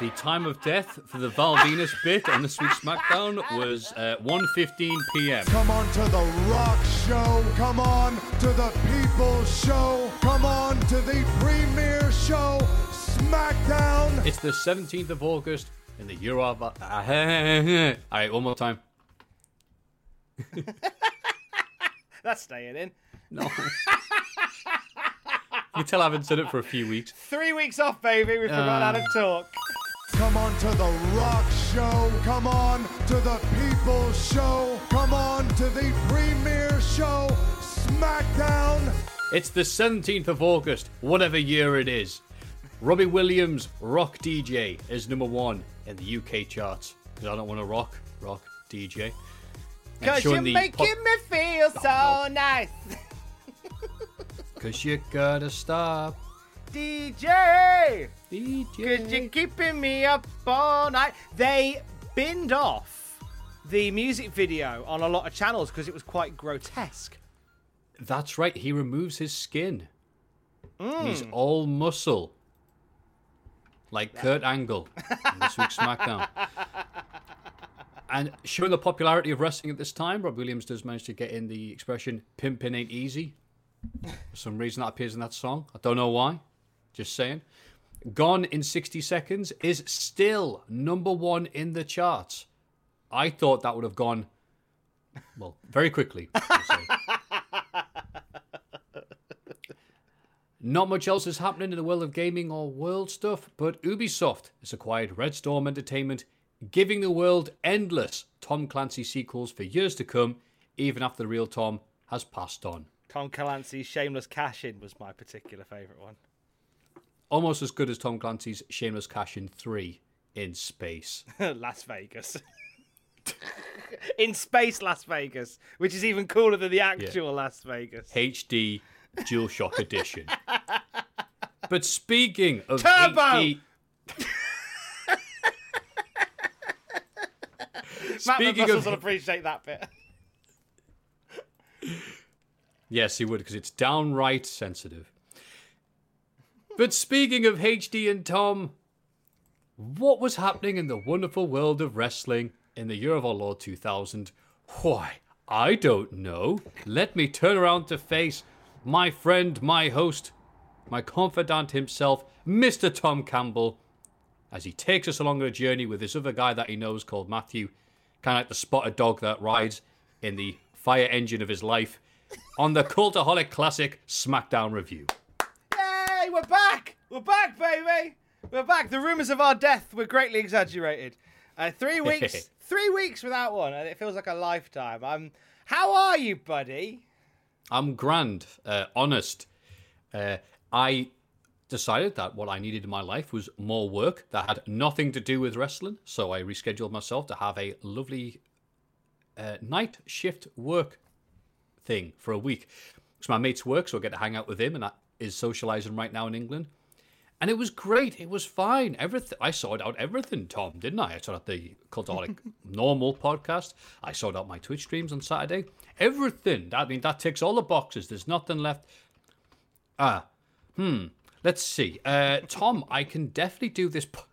The time of death for the Val Venis bit on this week's SmackDown was uh, 1.15 p.m. Come on to the rock show. Come on to the people show. Come on to the premiere show. SmackDown. It's the 17th of August in the year of... Uh, all right, one more time. That's staying in. No. you tell I haven't said it for a few weeks. Three weeks off, baby. We forgot how to talk. Come on to the rock show. Come on to the people show. Come on to the premiere show. SmackDown. It's the 17th of August, whatever year it is. Robbie Williams, Rock DJ, is number one in the UK charts. Because I don't want to rock, rock DJ. Cause you're making pop- me feel so nice. Cause you gotta stop. DJ! DJ. Cause you're keeping me up all night. They binned off the music video on a lot of channels because it was quite grotesque. That's right, he removes his skin. Mm. He's all muscle. Like Kurt Angle in this week's SmackDown. And showing the popularity of wrestling at this time, Rob Williams does manage to get in the expression pimpin' ain't easy. For some reason that appears in that song. I don't know why. Just saying. Gone in 60 Seconds is still number one in the charts. I thought that would have gone, well, very quickly. Not much else is happening in the world of gaming or world stuff, but Ubisoft has acquired Red Storm Entertainment, giving the world endless Tom Clancy sequels for years to come, even after the real Tom has passed on. Tom Clancy's Shameless Cash In was my particular favourite one. Almost as good as Tom Clancy's Shameless Cash in 3 in space. Las Vegas. In space Las Vegas, which is even cooler than the actual Las Vegas. HD DualShock Edition. But speaking of Turbo! HD, Matt speaking Russell of will appreciate that bit. Yes, he would, because it's downright sensitive. But speaking of HD and Tom, what was happening in the wonderful world of wrestling in the year of our Lord 2000? Why, I don't know. Let me turn around to face my friend, my host, my confidant himself, Mr. Tom Campbell, as he takes us along a journey with this other guy that he knows called Matthew, kind of like the spotted dog that rides in the fire engine of his life, on the Cultaholic Classic SmackDown review. We're back! Baby! We're back. The rumours of our death were greatly exaggerated. Uh, three weeks, three weeks without one, and it feels like a lifetime. Um, how are you, buddy? I'm grand, uh, honest. Uh, I decided that what I needed in my life was more work that had nothing to do with wrestling, so I rescheduled myself to have a lovely uh, night shift work thing for a week. It's my mate's work, so I get to hang out with him, and that is socializing right now in England. And it was great. It was fine. Everything. I sorted out everything, Tom, didn't I? I sorted out the Cultaholic normal podcast. I sorted out my Twitch streams on Saturday. Everything. I mean, that ticks all the boxes. There's nothing left. Ah, hmm. Let's see. Uh, Tom, I can definitely do this. Po-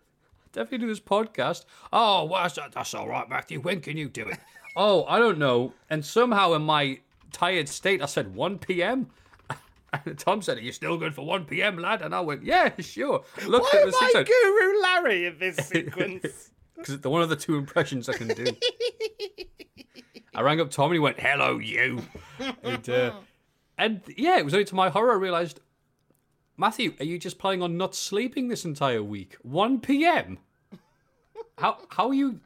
definitely do this podcast. Oh, well, that's, that's all right, Matthew. When can you do it? oh, I don't know. And somehow, in my tired state, I said 1 p.m. And Tom said, Are you still good for 1 p.m., lad? And I went, Yeah, sure. Looked Why at am the I said, Guru Larry in this sequence? because it's the one of the two impressions I can do. I rang up Tom and he went, "Hello, you." And, uh, and yeah, it was only to my horror I realised, Matthew, are you just planning on not sleeping this entire week? 1 p.m. how how are you?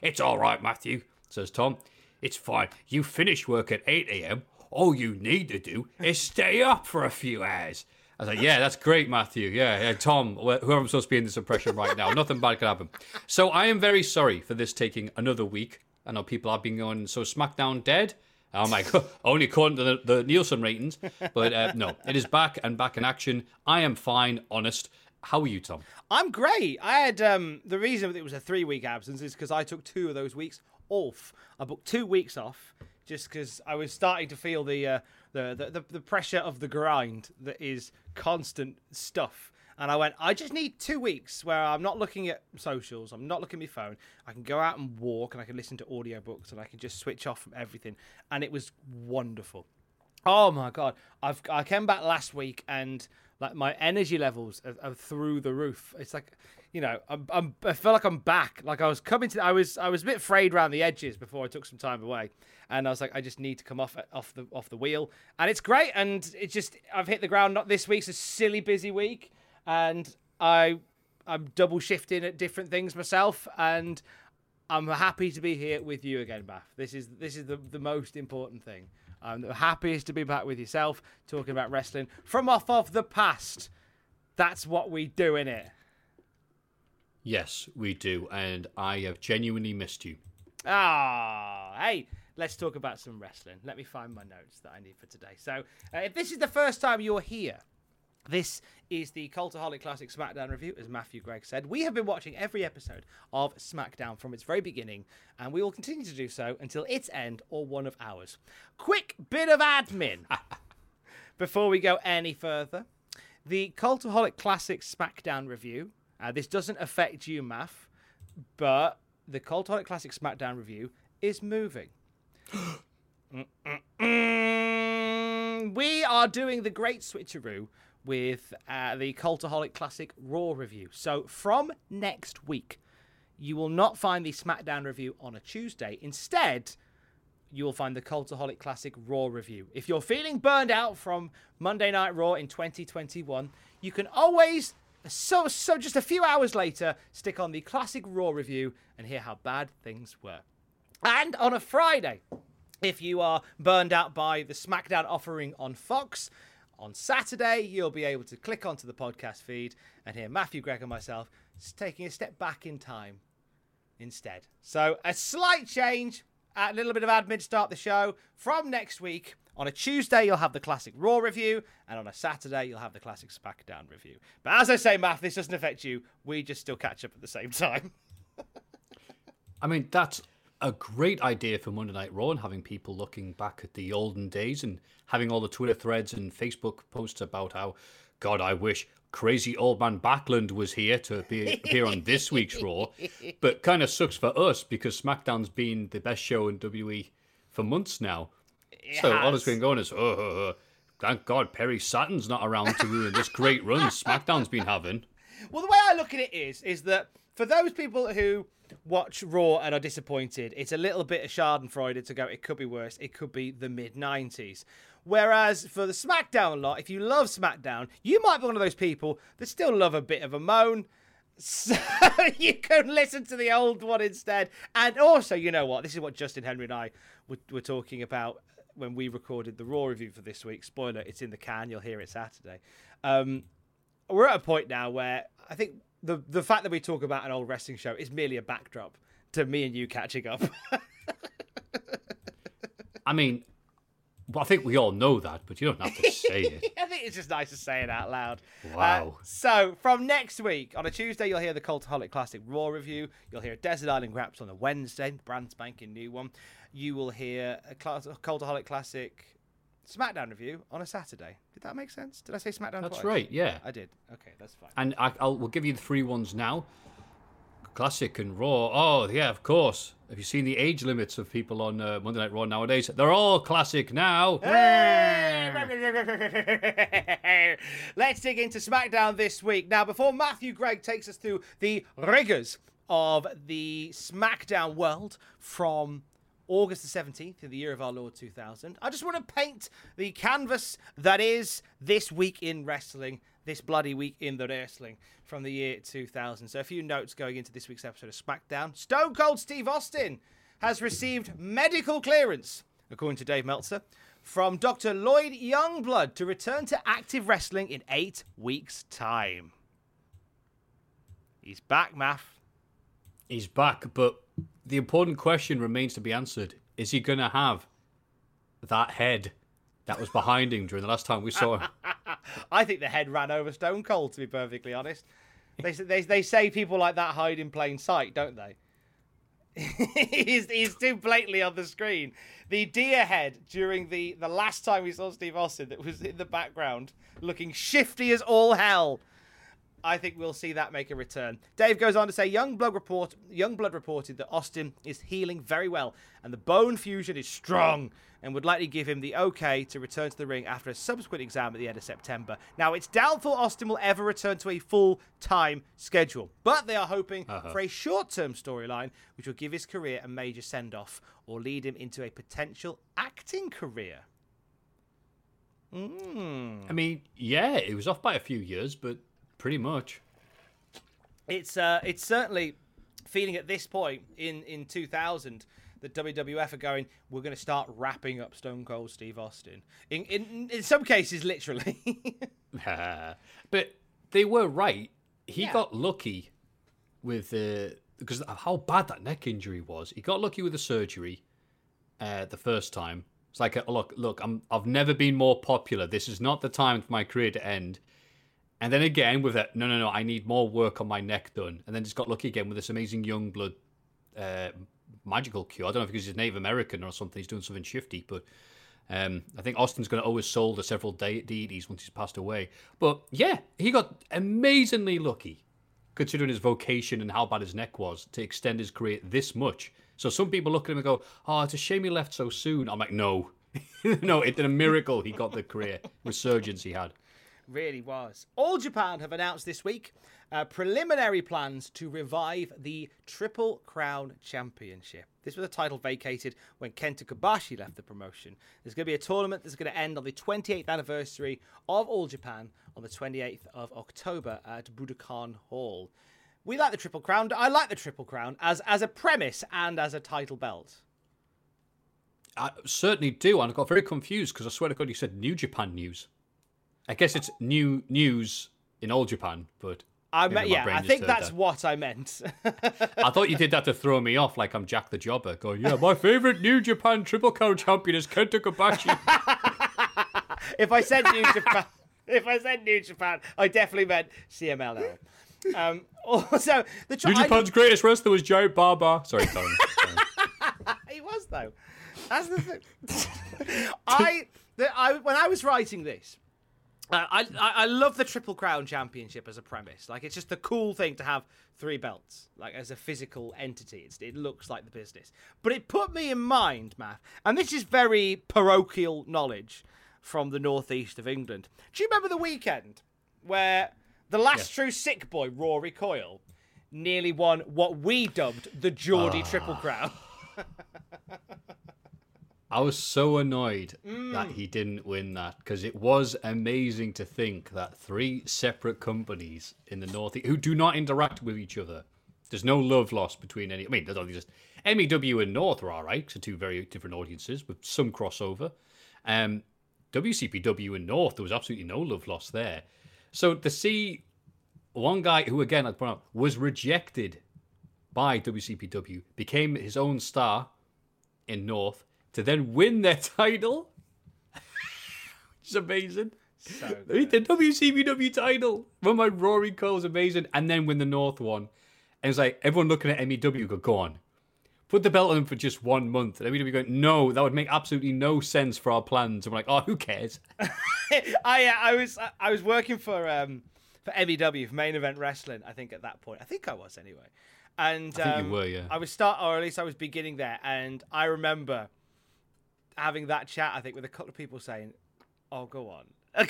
It's all right, Matthew, says Tom. It's fine. You finish work at 8 a.m. All you need to do is stay up for a few hours. I was like, yeah, that's great, Matthew. Yeah, yeah, Tom, whoever I'm supposed to be in this impression right now, nothing bad could happen. So I am very sorry for this taking another week. I know people have been going, so SmackDown dead? Oh my god, only according to the, the Nielsen ratings. But uh, no, it is back and back in action. I am fine, honest. How are you, Tom? I'm great. I had um, the reason that it was a three week absence is because I took two of those weeks off. I booked two weeks off just because I was starting to feel the, uh, the, the the pressure of the grind that is constant stuff. And I went, I just need two weeks where I'm not looking at socials, I'm not looking at my phone. I can go out and walk and I can listen to audiobooks and I can just switch off from everything. And it was wonderful. Oh my god! I've I came back last week and like my energy levels are, are through the roof. It's like, you know, I'm, I'm I feel like I'm back. Like I was coming to, I was I was a bit frayed around the edges before I took some time away, and I was like, I just need to come off off the off the wheel, and it's great. And it's just I've hit the ground. Not this week's a silly busy week, and I I'm double shifting at different things myself, and I'm happy to be here with you again, Bath. This is this is the the most important thing. I'm the happiest to be back with yourself, talking about wrestling from off of the past. That's what we do in it. Yes, we do, and I have genuinely missed you. Ah, hey, let's talk about some wrestling. Let me find my notes that I need for today. So, uh, if this is the first time you're here, this is the Cultaholic Classic SmackDown review, as Matthew Gregg said. We have been watching every episode of SmackDown from its very beginning, and we will continue to do so until its end or one of ours. Quick bit of admin before we go any further. The Cultaholic Classic SmackDown review. Uh, this doesn't affect you, Math, but the Cultaholic Classic SmackDown review is moving. We are doing the great switcheroo with uh, the Cultaholic Classic Raw review. So from next week, you will not find the SmackDown review on a Tuesday. Instead, you will find the Cultaholic Classic Raw review. If you're feeling burned out from Monday Night Raw in 2021, you can always, so so just a few hours later, stick on the Classic Raw review and hear how bad things were. And on a Friday, if you are burned out by the SmackDown offering on Fox, on Saturday you'll be able to click onto the podcast feed and hear Matthew Gregg and myself taking a step back in time instead. So a slight change, a little bit of admin to start the show. From next week, on a Tuesday you'll have the classic Raw review, and on a Saturday you'll have the classic SmackDown review. But as I say, Matt, this doesn't affect you. We just still catch up at the same time. I mean, that's a great idea for Monday Night Raw and having people looking back at the olden days and having all the Twitter threads and Facebook posts about how, God, I wish crazy old man Backlund was here to be, appear on this week's Raw. But kind of sucks for us because SmackDown's been the best show in WWE for months now. So all has. that's been going is, oh, oh, oh, thank God Perry Saturn's not around to ruin this great run SmackDown's been having. Well, the way I look at it is, is that for those people who watch Raw and are disappointed, it's a little bit of Schadenfreude to go. It could be worse. It could be the mid '90s. Whereas for the SmackDown lot, if you love SmackDown, you might be one of those people that still love a bit of a moan. So you can listen to the old one instead. And also, you know what? This is what Justin Henry and I were, were talking about when we recorded the Raw review for this week. Spoiler, it's in the can. You'll hear it Saturday. Um, we're at a point now where I think the the fact that we talk about an old wrestling show is merely a backdrop to me and you catching up. I mean, well, I think we all know that, but you don't have to say it. I think it's just nice to say it out loud. Wow. Uh, so from next week on a Tuesday, you'll hear the Cultaholic Classic Raw review. You'll hear Desert Island Graps on a Wednesday, brand spanking new one. You will hear a Cult- Cultaholic Classic SmackDown review on a Saturday. Did that make sense? Did I say SmackDown? That's twice? right, yeah. I did. Okay, that's fine. And I, I'll we'll give you the three ones now. Classic and Raw. Oh yeah, of course. Have you seen the age limits of people on uh, Monday Night Raw nowadays? They're all classic now. Let's dig into SmackDown this week. Now, before Matthew Gregg takes us through the rigors of the SmackDown world from August the 17th in the year of our Lord 2000. I just want to paint the canvas that is this week in wrestling, this bloody week in the wrestling from the year 2000. So, a few notes going into this week's episode of SmackDown. Stone Cold Steve Austin has received medical clearance, according to Dave Meltzer, from Dr. Lloyd Youngblood to return to active wrestling in eight weeks' time. He's back, Math. He's back, but the important question remains to be answered. Is he going to have that head that was behind him during the last time we saw him? I think the head ran over Stone Cold, to be perfectly honest. They, they, they say people like that hide in plain sight, don't they? he's, he's too blatantly on the screen. The deer head during the, the last time we saw Steve Austin that was in the background, looking shifty as all hell. I think we'll see that make a return. Dave goes on to say Youngblood report Youngblood reported that Austin is healing very well and the bone fusion is strong and would likely give him the okay to return to the ring after a subsequent exam at the end of September. Now it's doubtful Austin will ever return to a full time schedule, but they are hoping uh-huh. for a short term storyline which will give his career a major send off or lead him into a potential acting career. Mm. I mean, yeah, it was off by a few years, but Pretty much. It's uh, it's certainly feeling at this point in in 2000 that WWF are going. We're going to start wrapping up Stone Cold Steve Austin. In in in some cases, literally. but they were right. He yeah. got lucky with uh, because of how bad that neck injury was. He got lucky with the surgery uh, the first time. It's like, a, look, look, I'm, I've never been more popular. This is not the time for my career to end. And then again with that, no, no, no, I need more work on my neck done. And then just got lucky again with this amazing young blood uh, magical cure. I don't know if because he's Native American or something. He's doing something shifty, but um, I think Austin's going to owe his soul to several de- deities once he's passed away. But yeah, he got amazingly lucky, considering his vocation and how bad his neck was, to extend his career this much. So some people look at him and go, "Oh, it's a shame he left so soon." I'm like, no, no, it's a miracle he got the career resurgence he had really was. All Japan have announced this week uh, preliminary plans to revive the Triple Crown Championship. This was a title vacated when Kenta Kobashi left the promotion. There's going to be a tournament that's going to end on the 28th anniversary of All Japan on the 28th of October at Budokan Hall. We like the Triple Crown. I like the Triple Crown as as a premise and as a title belt. I certainly do, and I got very confused because I swear to God, you said New Japan news. I guess it's new news in old Japan, but I yeah, I think that's that. what I meant. I thought you did that to throw me off, like I'm Jack the Jobber, going, "Yeah, my favorite New Japan Triple Crown champion is Kenta Kobashi." if I said New Japan, if I said New Japan, I definitely meant CMLL. Um, also, the New Japan's I... greatest wrestler was Joe Baba. Sorry, Tony. he was though. That's the thing. I, the, I when I was writing this, uh, I, I, love the Triple Crown Championship as a premise. Like it's just the cool thing to have three belts, like as a physical entity. It's, it looks like the business. But it put me in mind, Matt, and this is very parochial knowledge from the northeast of England. Do you remember the weekend where the last true sick boy, Rory Coyle, nearly won what we dubbed the Geordie oh. Triple Crown? I was so annoyed mm. that he didn't win that because it was amazing to think that three separate companies in the North who do not interact with each other. There's no love lost between any. I mean, there's only just MEW and North are all right, so two very different audiences with some crossover. Um, WCPW and North, there was absolutely no love lost there. So to see one guy who, again, I point out, was rejected by WCPW, became his own star in North to then win their title, which is amazing. So the WCPW title, won by Rory Coyle was amazing, and then win the North one. And it's like everyone looking at MEW go, go on, put the belt on him for just one month. And MEW going, no, that would make absolutely no sense for our plans. And we're like, oh, who cares? I uh, I was I was working for um for MEW for Main Event Wrestling. I think at that point, I think I was anyway. And I um, you were, yeah. I was start, or at least I was beginning there, and I remember having that chat, I think, with a couple of people saying, "Oh, go on."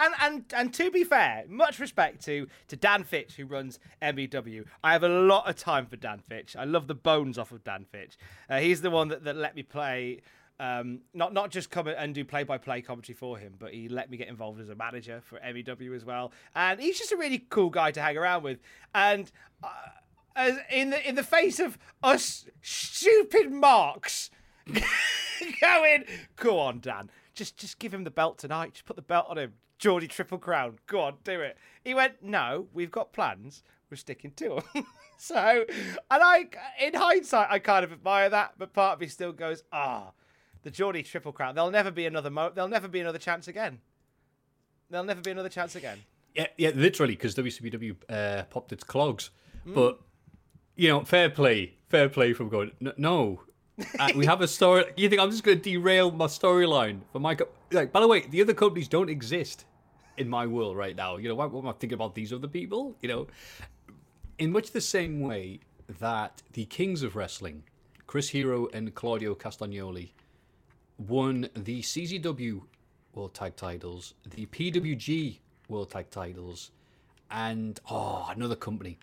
And, and and to be fair, much respect to to Dan Fitch who runs MEW. I have a lot of time for Dan Fitch. I love the bones off of Dan Fitch. Uh, he's the one that, that let me play. Um, not not just come and do play by play commentary for him, but he let me get involved as a manager for MEW as well. And he's just a really cool guy to hang around with. And uh, as in the in the face of us stupid marks going, go on, Dan. Just just give him the belt tonight. Just put the belt on him. Geordie Triple Crown. Go on, do it. He went, no, we've got plans. We're sticking to them. so, and I, in hindsight, I kind of admire that, but part of me still goes, ah, the Geordie Triple Crown. There'll never be another mo. There'll never be another chance again. There'll never be another chance again. Yeah, yeah, literally, because WCW uh, popped its clogs. But you know, fair play, fair play from going. "N- No, uh, we have a story. You think I'm just going to derail my storyline for my? Co- like, by the way, the other companies don't exist in my world right now. You know, why, what am I thinking about these other people? You know, in much the same way that the kings of wrestling, Chris Hero and Claudio Castagnoli, won the CZW World Tag Titles, the PWG World Tag Titles, and oh, another company.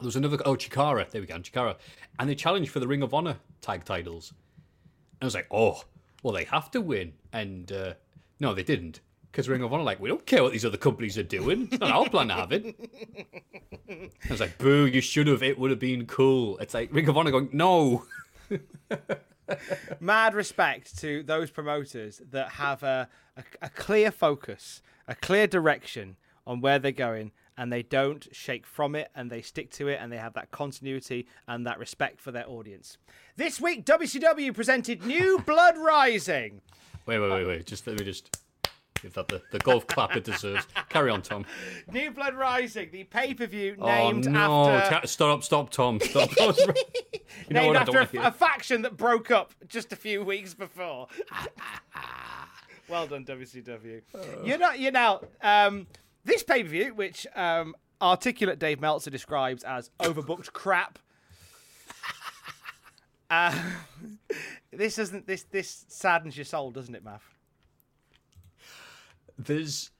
There was another oh Chikara, there we go, Chikara, and they challenged for the Ring of Honor tag titles. And I was like, oh, well they have to win, and uh, no, they didn't. Because Ring of Honor, like, we don't care what these other companies are doing. It's not our plan to have it. I was like, boo, you should have. It would have been cool. It's like Ring of Honor going, no. mad respect to those promoters that have a, a, a clear focus, a clear direction on where they're going, and they don't shake from it, and they stick to it, and they have that continuity and that respect for their audience. This week, WCW presented New Blood Rising. Wait, wait, wait, wait. Just let me just give that the, the golf clap it deserves. Carry on, Tom. New Blood Rising, the pay per view Oh named no! after. Stop, stop, Tom. Stop. you know named? After a, a faction that broke up just a few weeks before. well done, WCW. You're not. You're now. Um, this pay per view, which um, articulate Dave Meltzer describes as overbooked crap. Uh, this doesn't. This this saddens your soul, doesn't it, Math? There's,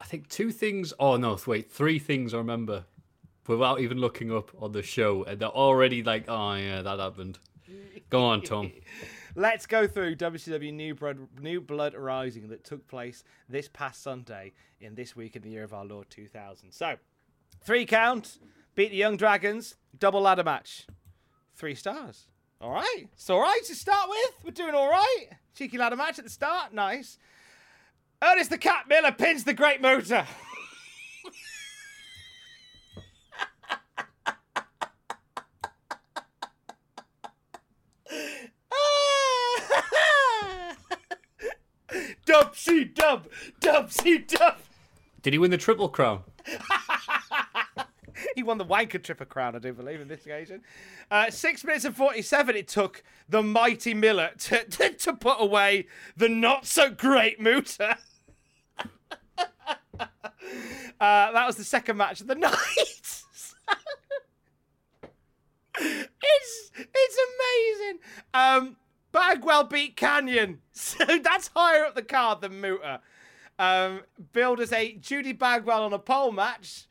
I think, two things. Oh no! Wait, three things I remember without even looking up on the show, and they're already like, oh yeah, that happened. Go on, Tom. Let's go through WCW New Blood, New Blood Rising that took place this past Sunday in this week in the year of our Lord 2000. So, three count, beat the Young Dragons, double ladder match, three stars. All right, it's all right to start with. We're doing all right. Cheeky ladder match at the start, nice. Ernest the Cat Miller pins the Great Muta. dub dub, dub dub. Did he win the triple crown? He won the Wanker triple Crown, I do believe, in this occasion. Uh, six minutes and 47 it took the mighty Miller to, to, to put away the not so great Muta. uh, that was the second match of the night. it's it's amazing. Um, Bagwell beat Kanyon, so that's higher up the card than Muta. Um, billed as a Judy Bagwell on a pole match.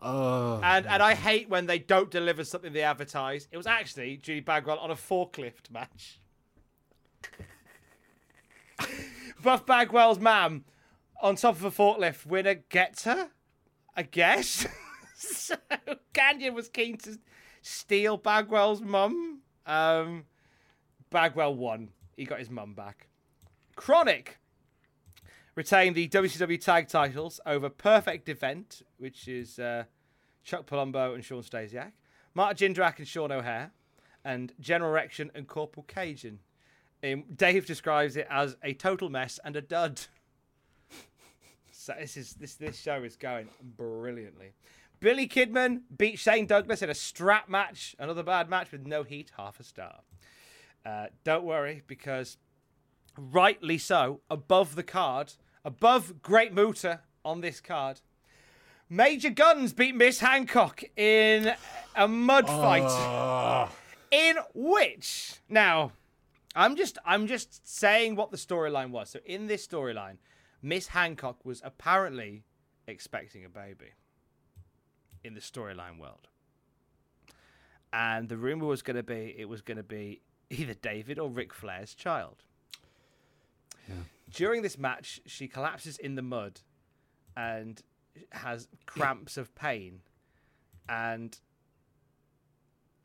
Oh, And and I hate when they don't deliver something they advertise. It was actually Judy Bagwell on a forklift match. Buff Bagwell's mam on top of a forklift. Winner gets her, I guess. so Kanyon was keen to steal Bagwell's mum. Um, Bagwell won. He got his mum back. KroniK retained the WCW tag titles over Perfect Event, which is uh, Chuck Palumbo and Shawn Stasiak, Mark Jindrak and Sean O'Haire, and General Erection and Corporal Cajun. Um, Dave describes it as a total mess and a dud. so this is this this show is going brilliantly. Billy Kidman beat Shane Douglas in a strap match, another bad match with no heat, half a star. Uh, don't worry, because rightly so, above the card, above Great Muta on this card. Major Guns beat Miss Hancock in a mud fight. In which now I'm just I'm just saying what the storyline was. So in this storyline, Miss Hancock was apparently expecting a baby in the storyline world. And the rumor was going to be it was going to be either David or Ric Flair's child. During this match, she collapses in the mud and has cramps of pain and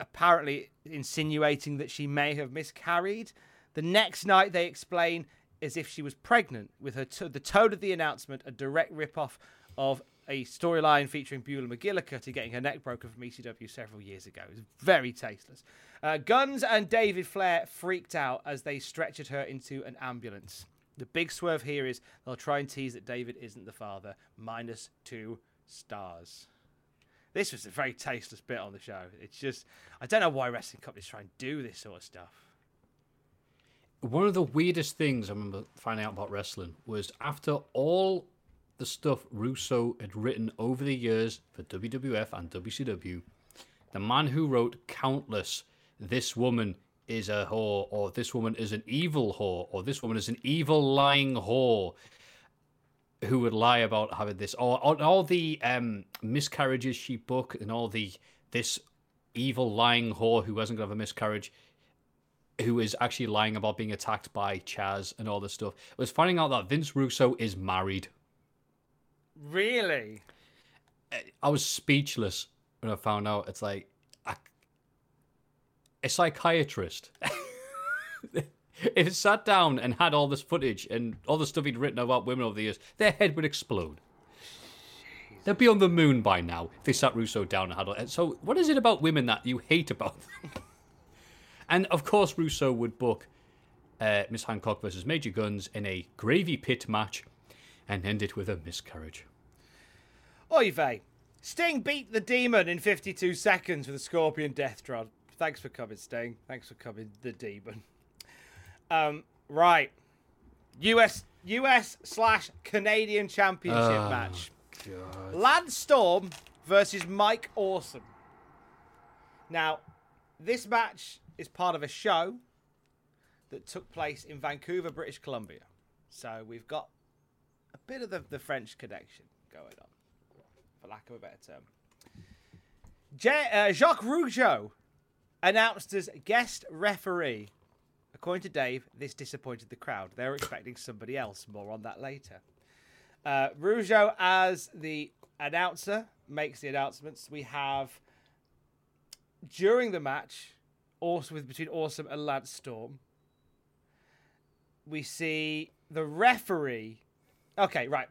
apparently insinuating that she may have miscarried. The next night, they explain as if she was pregnant, with her t- the tone of the announcement a direct rip-off of a storyline featuring Beulah McGillicuddy getting her neck broken from ECW several years ago. It was very tasteless. Uh, Guns and David Flair freaked out as they stretchered her into an ambulance. The big swerve here is they'll try and tease that David isn't the father, minus two stars. This was a very tasteless bit on the show. It's just, I don't know why wrestling companies try and do this sort of stuff. One of the weirdest things I remember finding out about wrestling was after all the stuff Russo had written over the years for WWF and WCW, the man who wrote countless "This woman is a whore" or "This woman is an evil whore" or "This woman is an evil lying whore," who would lie about having this, or, all the um, miscarriages she booked, and all the this evil lying whore who wasn't gonna have a miscarriage, who is actually lying about being attacked by Chaz and all this stuff. was finding out that Vince Russo is married. Really? I was speechless when I found out. It's like a, psychiatrist. if sat down and had all this footage and all the stuff he'd written about women over the years, their head would explode. They'd be on the moon by now if they sat Russo down and had all. So, what is it about women that you hate about them? and of course, Russo would book uh, Miss Hancock versus Major Guns in a gravy pit match and end it with a miscarriage. Oy vey. Sting beat the demon in 52 seconds with a scorpion death drop. Thanks for coming, Sting. Thanks for coming, the demon. Um, right. US US slash Canadian Championship Oh, match. Lance Storm versus Mike Awesome. Now, this match is part of a show that took place in Vancouver, British Columbia. So we've got a bit of the, the French connection going on, for lack of a better term. Ja- uh, Jacques Rougeau announced as guest referee. According to Dave, this disappointed the crowd. They were expecting somebody else. More on that later. Uh, Rougeau, as the announcer, makes the announcements. We have during the match, also with between Awesome and Lance Storm. We see the referee. Okay, right.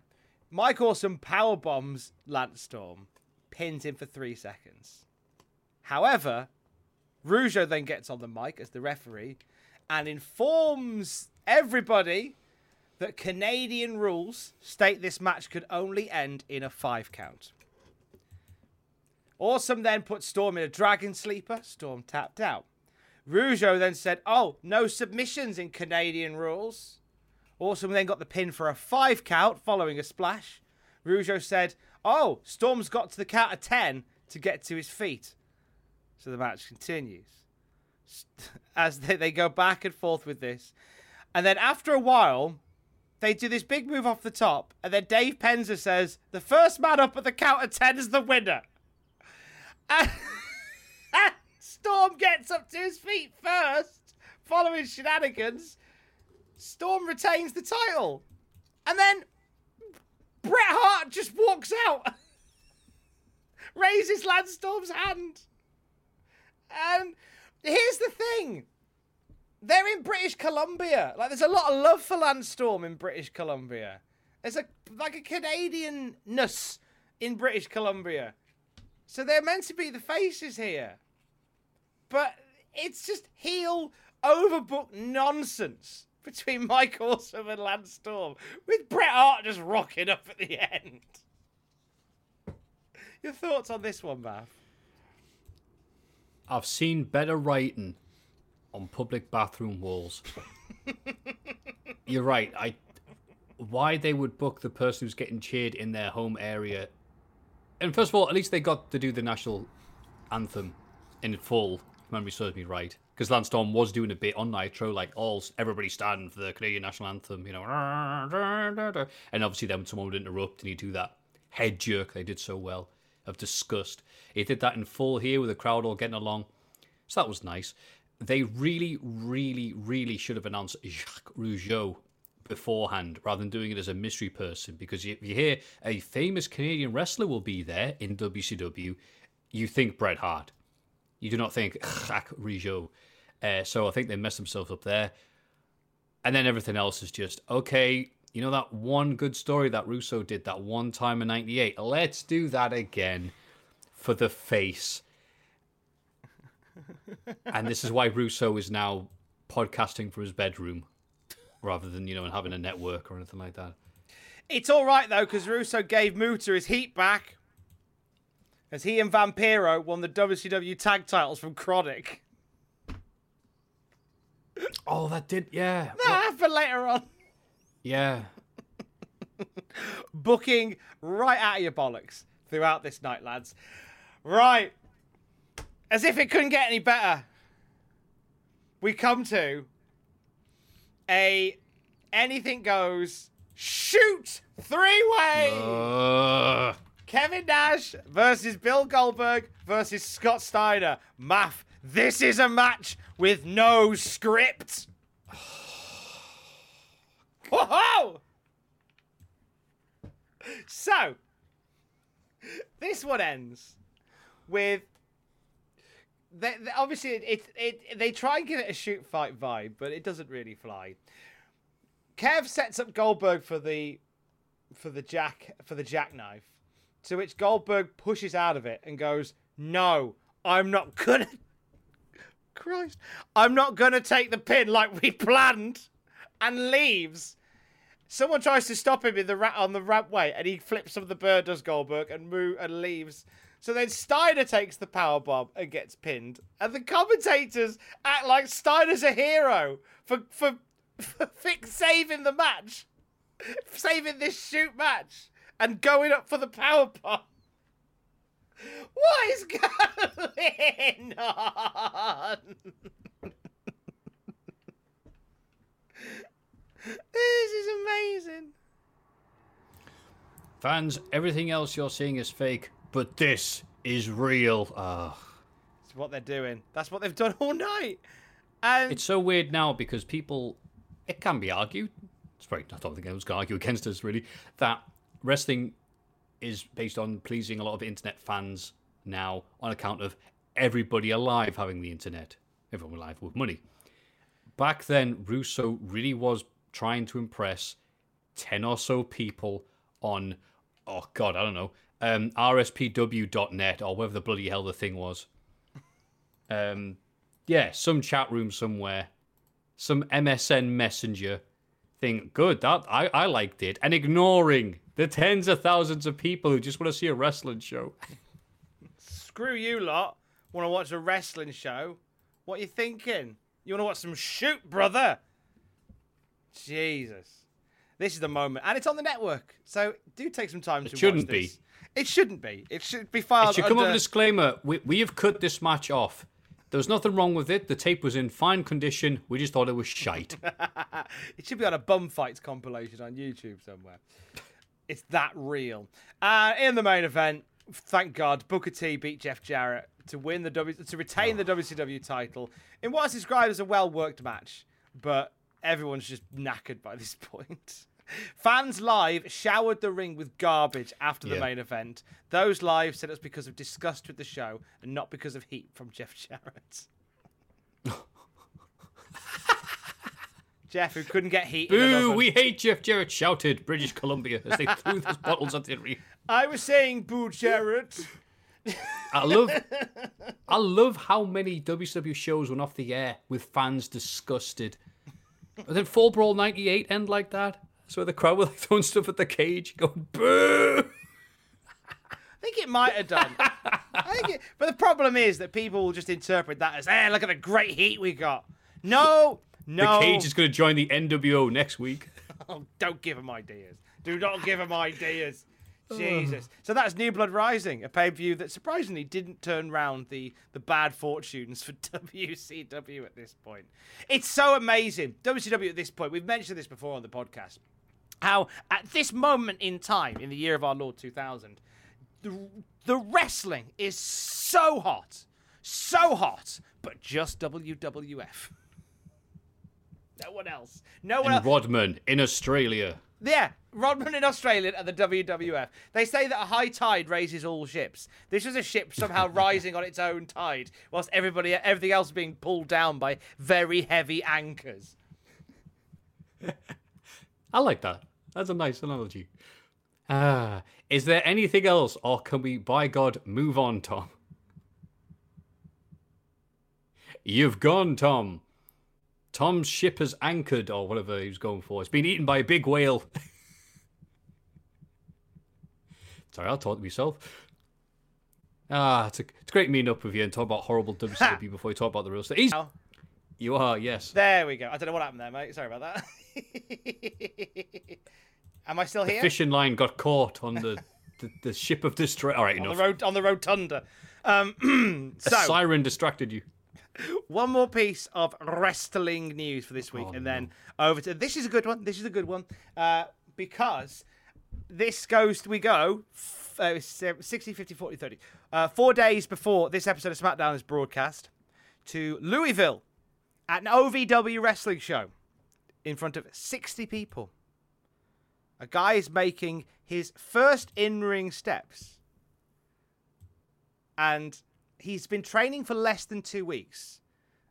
Mike Awesome power bombs Lance Storm, pins him for three seconds. However, Rougeau then gets on the mic as the referee and informs everybody that Canadian rules state this match could only end in a five count. Awesome then put Storm in a dragon sleeper. Storm tapped out. Rougeau then said, Oh, no submissions in Canadian rules. Awesome then got the pin for a five count following a splash. Rougeau said, Oh, Storm's got to the count of 10 to get to his feet. So the match continues. As they, they go back and forth with this. And then after a while, they do this big move off the top. And then Dave Penzer says, The first man up at the count of 10 is the winner. And Storm gets up to his feet first, following shenanigans. Storm retains the title. And then Bret Hart just walks out, raises Lance Storm's hand. And here's the thing they're in British Columbia. Like, there's a lot of love for Lance Storm in British Columbia. There's a like a Canadianness in British Columbia. So they're meant to be the faces here. But it's just heel overbooked nonsense between Mike Awesome and Lance Storm, with Bret Hart just rocking up at the end. Your thoughts on this one, Matt? I've seen better writing on public bathroom walls. You're right. I why they would book the person who's getting cheered in their home area. And first of all, at least they got to do the national anthem in full. If memory serves me right, because Lance Storm was doing a bit on Nitro, like all everybody stand for the Canadian national anthem. You know, and obviously then someone would interrupt and he'd do that head jerk they did so well of disgust. He did that in full here with the crowd all getting along. So that was nice. They really, really, really should have announced Jacques Rougeau beforehand rather than doing it as a mystery person because if you hear a famous Canadian wrestler will be there in WCW, you think Bret Hart. You do not think Jacques Rougeau. Uh, so I think they messed themselves up there. And then everything else is just, okay, you know that one good story that Russo did that one time in 98? Let's do that again for the face. and this is why Russo is now podcasting from his bedroom rather than, you know, having a network or anything like that. It's all right though, because Russo gave Muta his heat back, as he and Vampiro won the WCW tag titles from KroniK. Oh, that did, yeah. That happened later on. Yeah. Booking right out of your bollocks throughout this night, lads. Right. As if it couldn't get any better. We come to a anything goes shoot three way. Uh, Kevin Nash versus Bill Goldberg versus Scott Steiner. Math, this is a match with no script. Whoa! So, this one ends with. They, they- obviously, it, it, it they try and give it a shoot fight vibe, but it doesn't really fly. Kev sets up Goldberg for the for the jack for the jackknife, to which Goldberg pushes out of it and goes, "No, I'm not gonna." Christ, I'm not gonna take the pin like we planned, and leaves. Someone tries to stop him in the ra- on the rampway, and he flips up the bird, does Goldberg, and move and leaves. So then Steiner takes the power bomb and gets pinned, and the commentators act like Steiner's a hero for for, for fix saving the match, saving this shoot match, and going up for the power bomb. What is going on? this is amazing. fans, everything else you're seeing is fake, but this is real. Ah. It's what they're doing. That's what they've done all night. And It's so weird now because people, it can be argued. It's very, I don't think anyone's going to argue against us really. That wrestling is based on pleasing a lot of internet fans now on account of everybody alive having the internet. Everyone alive with money. Back then, Russo really was trying to impress 10 or so people on, oh God, I don't know, um, rspw.net or whatever the bloody hell the thing was. Um, yeah, some chat room somewhere, some MSN messenger thing. Good, that I, I liked it, and ignoring the tens of thousands of people who just want to see a wrestling show. screw you lot. Want to watch a wrestling show? What are you thinking? You want to watch some shoot, brother? Jesus. This is the moment. And it's on the network. So do take some time to shouldn't watch this. It shouldn't be. It should be filed It should come under... up with a disclaimer: we, we have cut this match off. There was nothing wrong with it. The tape was in fine condition. We just thought it was shite. It should be on a bum fights compilation on YouTube somewhere. It's that real. Uh, in the main event, thank God, Booker T beat Jeff Jarrett to win the w- to retain the WCW title in what's described as a well worked match, but everyone's just knackered by this point. Fans live showered the ring with garbage after the Yeah. main event. Those live said it was because of disgust with the show and not because of heat from Jeff Jarrett. Jeff, who couldn't get heat. Boo! We hate Jeff Jarrett! Shouted British Columbia as they threw those bottles at the ring. I was saying, Boo Jarrett. I love, I love how many WCW shows went off the air with fans disgusted. And then Fall Brawl '98 end like that. So the crowd were like throwing stuff at the cage, going boo. I think it might have done. I think it, but the problem is that people will just interpret that as, hey, look at the great heat we got. No, no. The cage is going to join the NWO next week. Oh, don't give him ideas. Do not give him ideas. Oh. Jesus. So that's New Blood Rising, a pay per view that surprisingly didn't turn round the, the bad fortunes for WCW at this point. It's so amazing. WCW at this point, we've mentioned this before on the podcast. how at this moment in time in the year of our Lord 2000, the, the wrestling is so hot, so hot, but just WWF. No one else. No one And else. Rodman in Australia. Yeah, Rodman in Australia at the WWF. They say that a high tide raises all ships. This was a ship somehow rising on its own tide, whilst everybody, everything else is being pulled down by very heavy anchors. I like that. That's a nice analogy. Ah, is there anything else, or can we, by God, move on, Tom? You've gone, Tom. Tom's ship has anchored, or whatever he was going for. It's been eaten by a big whale. Sorry, I'll talk to myself. Ah, it's, a, it's great meeting up with you and talk about horrible WCW before we talk about the real stuff. He's, you are, yes. there we go. I don't know what happened there, mate. Sorry about that. Am I still The here? fishing line got caught on the, the, the ship of distress. All right, on enough. the road on the rotunda. Um, A siren distracted you. one more piece of wrestling news for this week, Oh, and then over to this is a good one. This is a good one uh, because this goes. We go uh, 60, 50, 40, 30. Uh, four days before this episode of SmackDown is broadcast to Louisville at an OVW wrestling show in front of 60 people. A guy is making his first in ring steps. And he's been training for less than two weeks.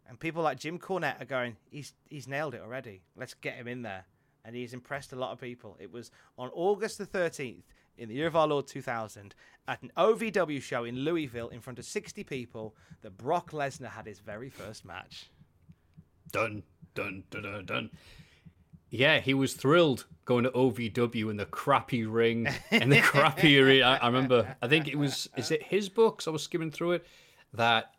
And people like Jim Cornette are going, he's, he's nailed it already. Let's get him in there. And he's impressed a lot of people. It was on August the 13th in the year of our Lord 2000 at an OVW show in Louisville in front of 60 people that Brock Lesnar had his very first match. Dun, dun, dun, dun, dun. Yeah, he was thrilled going to OVW in the crappy ring and the crappy arena. I, I remember, I think it was, is it his books? I was skimming through it that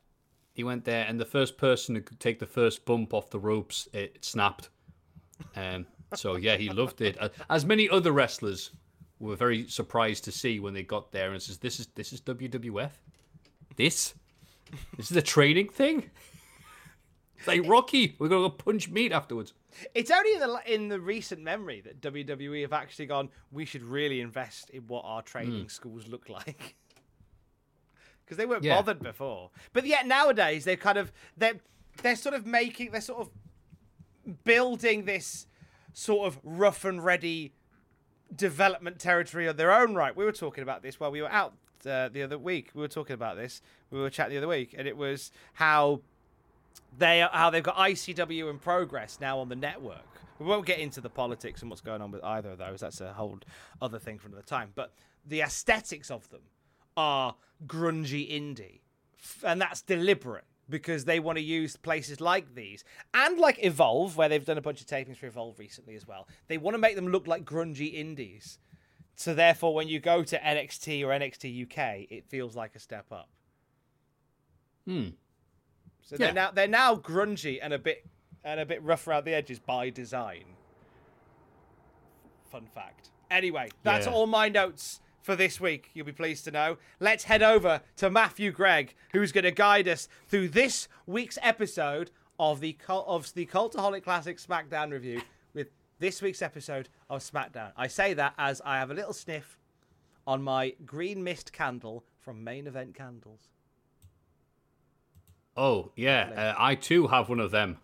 he went there and the first person who could take the first bump off the ropes, it snapped. Um, so, yeah, he loved it. As many other wrestlers were very surprised to see when they got there and says, this is, this is WWF? This? This is a training thing? It's like Rocky, we're gonna go punch meat afterwards. It's only in the in the recent memory that WWE have actually gone. We should really invest in what our training schools look like, because they weren't Yeah. bothered before. But yet nowadays they're kind of they're they're sort of making they're sort of building this sort of rough and ready development territory of their own right. We were talking about this while we were out uh, the other week. We were talking about this. We were chatting the other week, and it was how they how they've got ICW in progress now on the network. We won't get into the politics and what's going on with either of those. That's a whole other thing for another time. But the aesthetics of them are grungy indie, and that's deliberate because they want to use places like these and like Evolve, where they've done a bunch of tapings for Evolve recently as well. They want to make them look like grungy indies. So therefore, when you go to NXT or NXT UK, it feels like a step up. Hmm. So Yeah. they're now they're now grungy and a bit and a bit rough around the edges by design. Fun fact. Anyway, that's Yeah. all my notes for this week. You'll be pleased to know. Let's head over to Matthew Gregg, who's going to guide us through this week's episode of the Cul- of the Cultaholic Classic SmackDown review with this week's episode of SmackDown. I say that as I have a little sniff on my green mist candle from Main Event Candles. Oh yeah, uh, I too have one of them.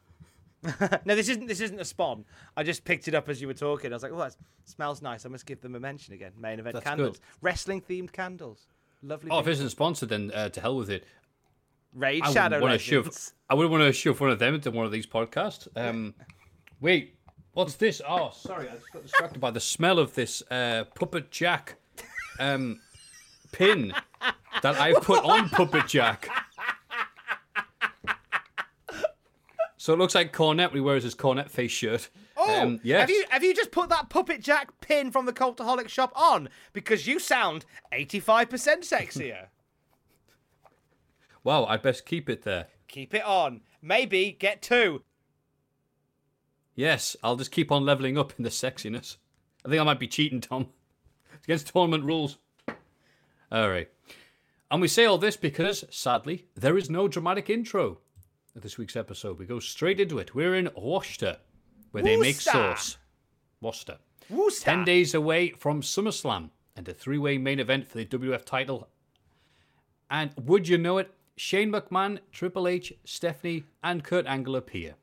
No, this isn't. This isn't a spawn. I just picked it up as you were talking. I was like, "Oh, that smells nice. I must give them a mention again." Main event That's candles, wrestling themed candles, lovely. Oh, if it isn't sponsored, then uh, to hell with it. Raid I Shadow wouldn't want to shove. I wouldn't want to shove one of them into one of these podcasts. Um, wait, what's this? Oh, sorry, I just got distracted by the smell of this uh, puppet Jack um, pin that I've put on puppet Jack. So it looks like Cornette when he wears his Cornette face shirt. Oh, Um, yes. have you have you just put that puppet Jack pin from the Cultaholic shop on because you sound eighty five percent sexier? Wow, I'd best keep it there. Keep it on. Maybe get two. Yes, I'll just keep on leveling up in the sexiness. I think I might be cheating, Tom. It's against tournament rules. All right. And we say all this because, sadly, there is no dramatic intro this week's episode. We go straight into it. We're in Worcester, where they make sauce. Worcester. Wooster. 10 days away from SummerSlam and a three way main event for the WF title. And would you know it, Shane McMahon, Triple H, Stephanie, and Kurt Angle appear.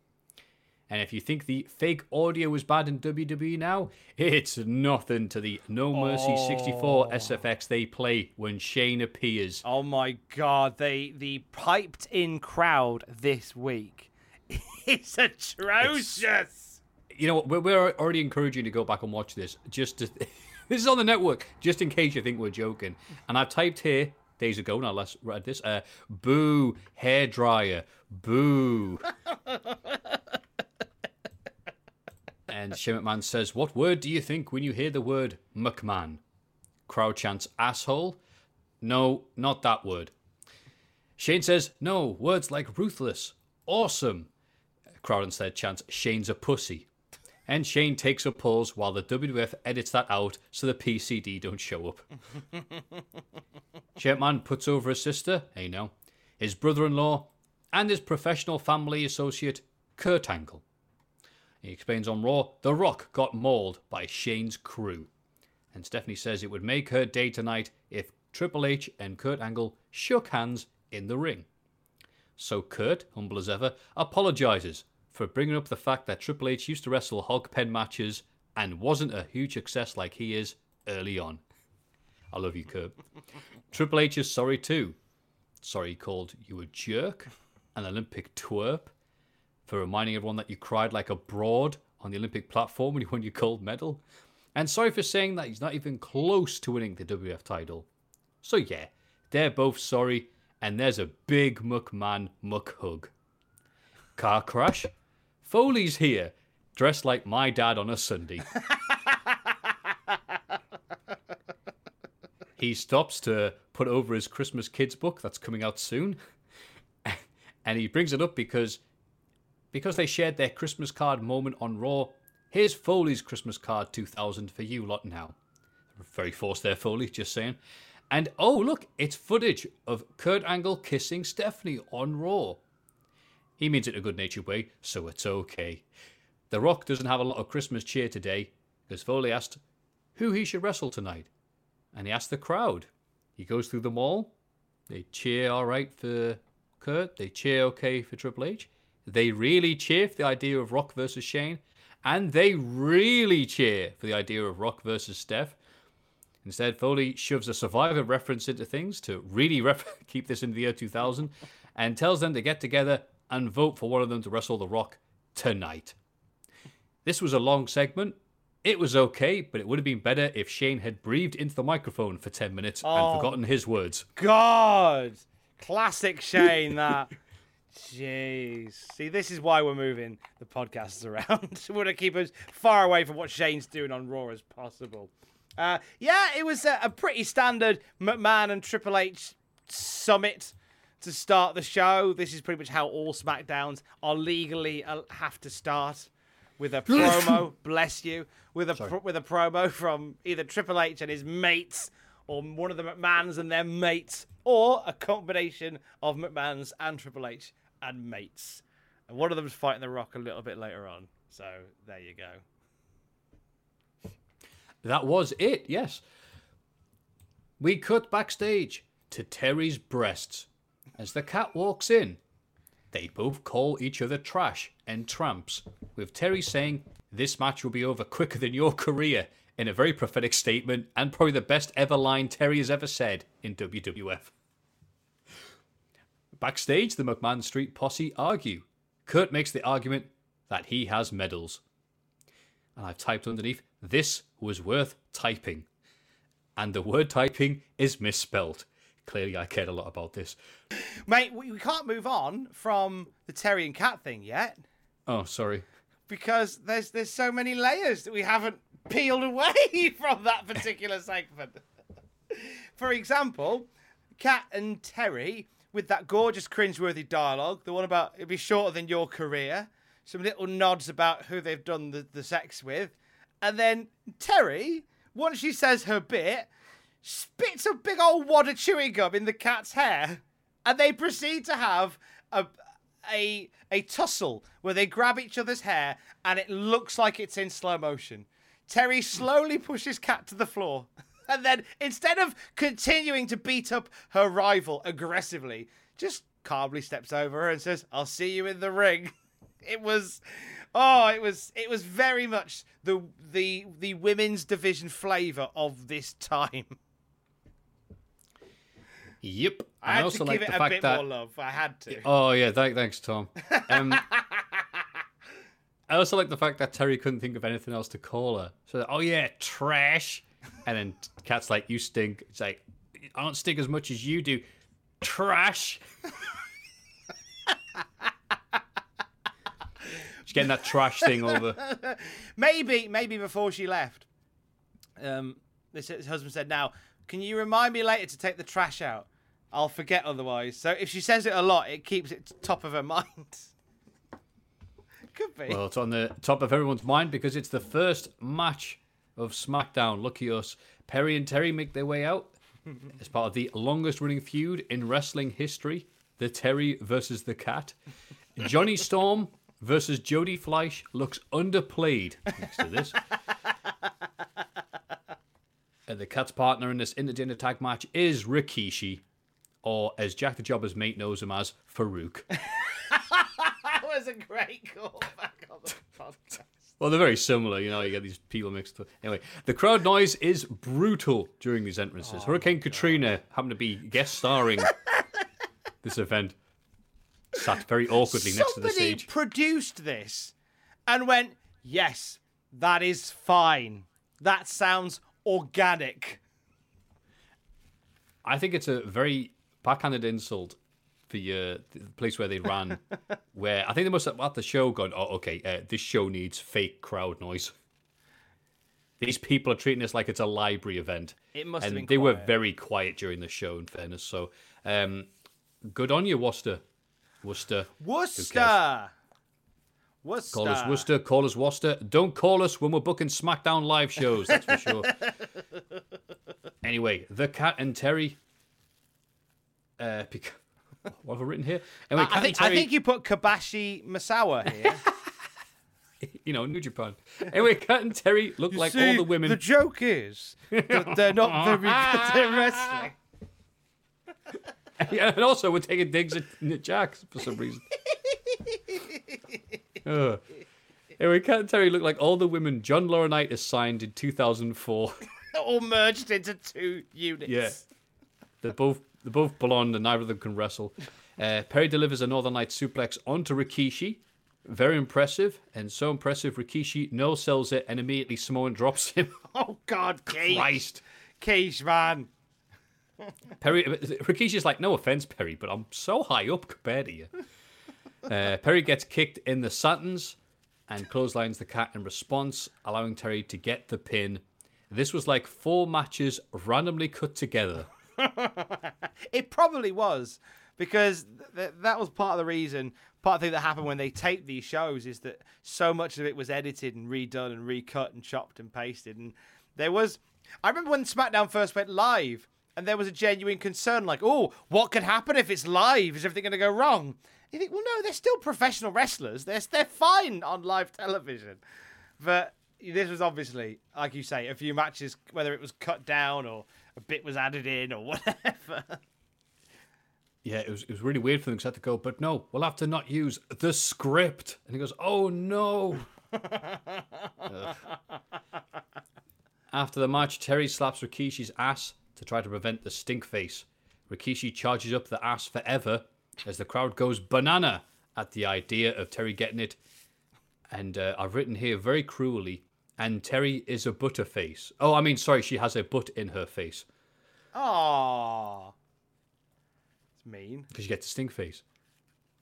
And if you think the fake audio was bad in WWE now, it's nothing to the No Mercy 64 SFX they play when Shane appears. Oh my god, they the piped in crowd this week is atrocious. You know what? We're, we're already encouraging you to go back and watch this. Just to, this is on the network, just in case you think we're joking. And I've typed here days ago. Now let's read this. Uh, boo, hair dryer, boo. and Shane McMahon says, "What word do you think when you hear the word McMahon?" Crowd chants, "Asshole." No, not that word. Shane says, "No, words like ruthless, awesome." Crowd instead chants, "Shane's a pussy." And Shane takes a pause while the WWF edits that out so the PCD don't show up. Shapeman puts over his sister, hey no, his brother in law, and his professional family associate, Kurt Angle. He explains on Raw The Rock got mauled by Shane's crew. And Stephanie says it would make her day tonight if Triple H and Kurt Angle shook hands in the ring. So Kurt, humble as ever, apologizes for bringing up the fact that Triple H used to wrestle hog pen matches and wasn't a huge success like he is early on. I love you, Kurt. Triple H is sorry too. Sorry he called you a jerk, an Olympic twerp, for reminding everyone that you cried like a broad on the Olympic platform when you won your gold medal. And sorry for saying that he's not even close to winning the WF title. So yeah, they're both sorry, and there's a big McMahon muck hug. Car crash? Foley's here, dressed like my dad on a Sunday. he stops to put over his Christmas kids book that's coming out soon. and he brings it up because because they shared their Christmas card moment on Raw. Here's Foley's Christmas card 2000 for you lot now. Very forced there, Foley, just saying. And oh, look, it's footage of Kurt Angle kissing Stephanie on Raw. He means it in a good natured way, so it's okay. The Rock doesn't have a lot of Christmas cheer today because Foley asked who he should wrestle tonight. And he asked the crowd. He goes through them all. They cheer all right for Kurt. They cheer okay for Triple H. They really cheer for the idea of Rock versus Shane. And they really cheer for the idea of Rock versus Steph. Instead, Foley shoves a Survivor reference into things to really ref- keep this into the year 2000 and tells them to get together and vote for one of them to wrestle The Rock tonight. This was a long segment. It was okay, but it would have been better if Shane had breathed into the microphone for 10 minutes Oh. and forgotten his words. God, classic Shane. That. Jeez. See, this is why we're moving the podcasts around. we want to keep us far away from what Shane's doing on Raw as possible. Uh, yeah, it was a, a pretty standard McMahon and Triple H summit to start the show. This is pretty much how all SmackDowns are legally uh, have to start with a promo. bless you. With a pro- with a promo from either Triple H and his mates, or one of the McMahons and their mates, or a combination of McMahons and Triple H and mates. And one of them's fighting The Rock a little bit later on. So there you go. That was it, yes. We cut backstage to Terri's breasts. As the Kat walks in, they both call each other trash and tramps, with Terri saying, This match will be over quicker than your career, in a very prophetic statement, and probably the best ever line Terri has ever said in WWF. Backstage, the McMahon Street posse argue. Kurt makes the argument that he has medals. And I've typed underneath, this was worth typing. And the word typing is misspelt. Clearly, I cared a lot about this. Mate, we, we can't move on from the Terri and Kat thing yet Oh, sorry. because there's there's so many layers that we haven't peeled away from that particular segment. For example, Kat and Terri with that gorgeous cringeworthy dialogue, the one about it'd be shorter than your career, some little nods about who they've done the, the sex with, and then Terri, once she says her bit, spits a big old wad of chewing gum in the Kat's hair, and they proceed to have a a a tussle where they grab each other's hair, and it looks like it's in slow motion. Terri slowly pushes Kat to the floor. And then instead of continuing to beat up her rival aggressively, just calmly steps over her and says, I'll see you in the ring. It was oh, it was it was very much the the the women's division flavour of this time. Yep. I had also to like give it the a fact bit that more love. I had to. Oh yeah, th- thanks, Tom. Um, I also like the fact that Terri couldn't think of anything else to call her. So, oh yeah, trash. And then Kat's like, "You stink." It's like, "I don't stink as much as you do." Trash. She's getting that trash thing over. maybe maybe before she left, um, this his husband said, "Now, can you remind me later to take the trash out? I'll forget otherwise." So if she says it a lot, it keeps it top of her mind. Could be. Well, it's on the top of everyone's mind because it's the first match of SmackDown. Lucky us. Perry and Terri make their way out as part of the longest running feud in wrestling history the Terri versus the Kat. Johnny Storm versus Jody Fleisch looks underplayed next to this. and the Kat's partner in this intergender tag match is Rikishi, or as Jack the Jobber's mate knows him as, Farouk. that was a great callback on the podcast. Well, they're very similar, you know. You get these people mixed up. Anyway, the crowd noise is brutal during these entrances. Oh, Hurricane Katrina happened to be guest starring this event, sat very awkwardly next to the Somebody stage. produced this and went, "Yes, that is fine. That sounds organic." I think it's a very backhanded insult for your the place where they ran, where I think they must have at the show gone, oh, okay, uh, this show needs fake crowd noise. These people are treating this like it's a library event. It must have and been they were very quiet during the show, in fairness. So, um, good on you, Worcester. Worcester. Worcester. Worcester. Call us Worcester, call us Worcester. Don't call us when we're booking SmackDown live shows, that's for sure. anyway, the Kat and Terri. Uh, bec- what have I written here? Anyway, Kat I think and I think you put Kobashi Misawa here. you know, New Japan. Anyway, Kat and Terri look like all the women. The joke is that they're not very good at wrestling. Yeah, and also we're taking digs at, at Jack for some reason. Ugh. Anyway, Kat and Terri look like all the women John Laurinaitis signed in 2004. All merged into two units. Yeah. They're both they're both blonde and neither of them can wrestle. Uh, Perry delivers a Northern Light suplex onto Rikishi. Very impressive, and so impressive Rikishi no sells it and immediately Samoan drops him. Oh God, Cage. Christ. Cage man. Perry Rikishi's like, no offense, Perry, but I'm so high up compared to you. Uh, Perry gets kicked in the satins and clotheslines the Kat in response, allowing Terri to get the pin. This was like four matches randomly cut together. It probably was because th- that was part of the reason. Part of the thing that happened when they taped these shows is that so much of it was edited and redone and recut and chopped and pasted. And there was, I remember when SmackDown first went live, and there was a genuine concern, like, oh, what could happen if it's live? Is everything going to go wrong? You think, well, no, they're still professional wrestlers. They're they're fine on live television, but this was obviously, like you say, a few matches, whether it was cut down or a bit was added in or whatever. Yeah, it was, it was really weird for them because they had to go, but no, we'll have to not use the script. And he goes, oh no. After the match, Terri slaps Rikishi's ass to try to prevent the stink face. Rikishi charges up the ass forever as the crowd goes banana at the idea of Terri getting it. And uh, I've written here very cruelly, and Terri is a butterface. Oh, I mean, sorry, she has a butt in her face Aww. It's mean. because you get the stink face.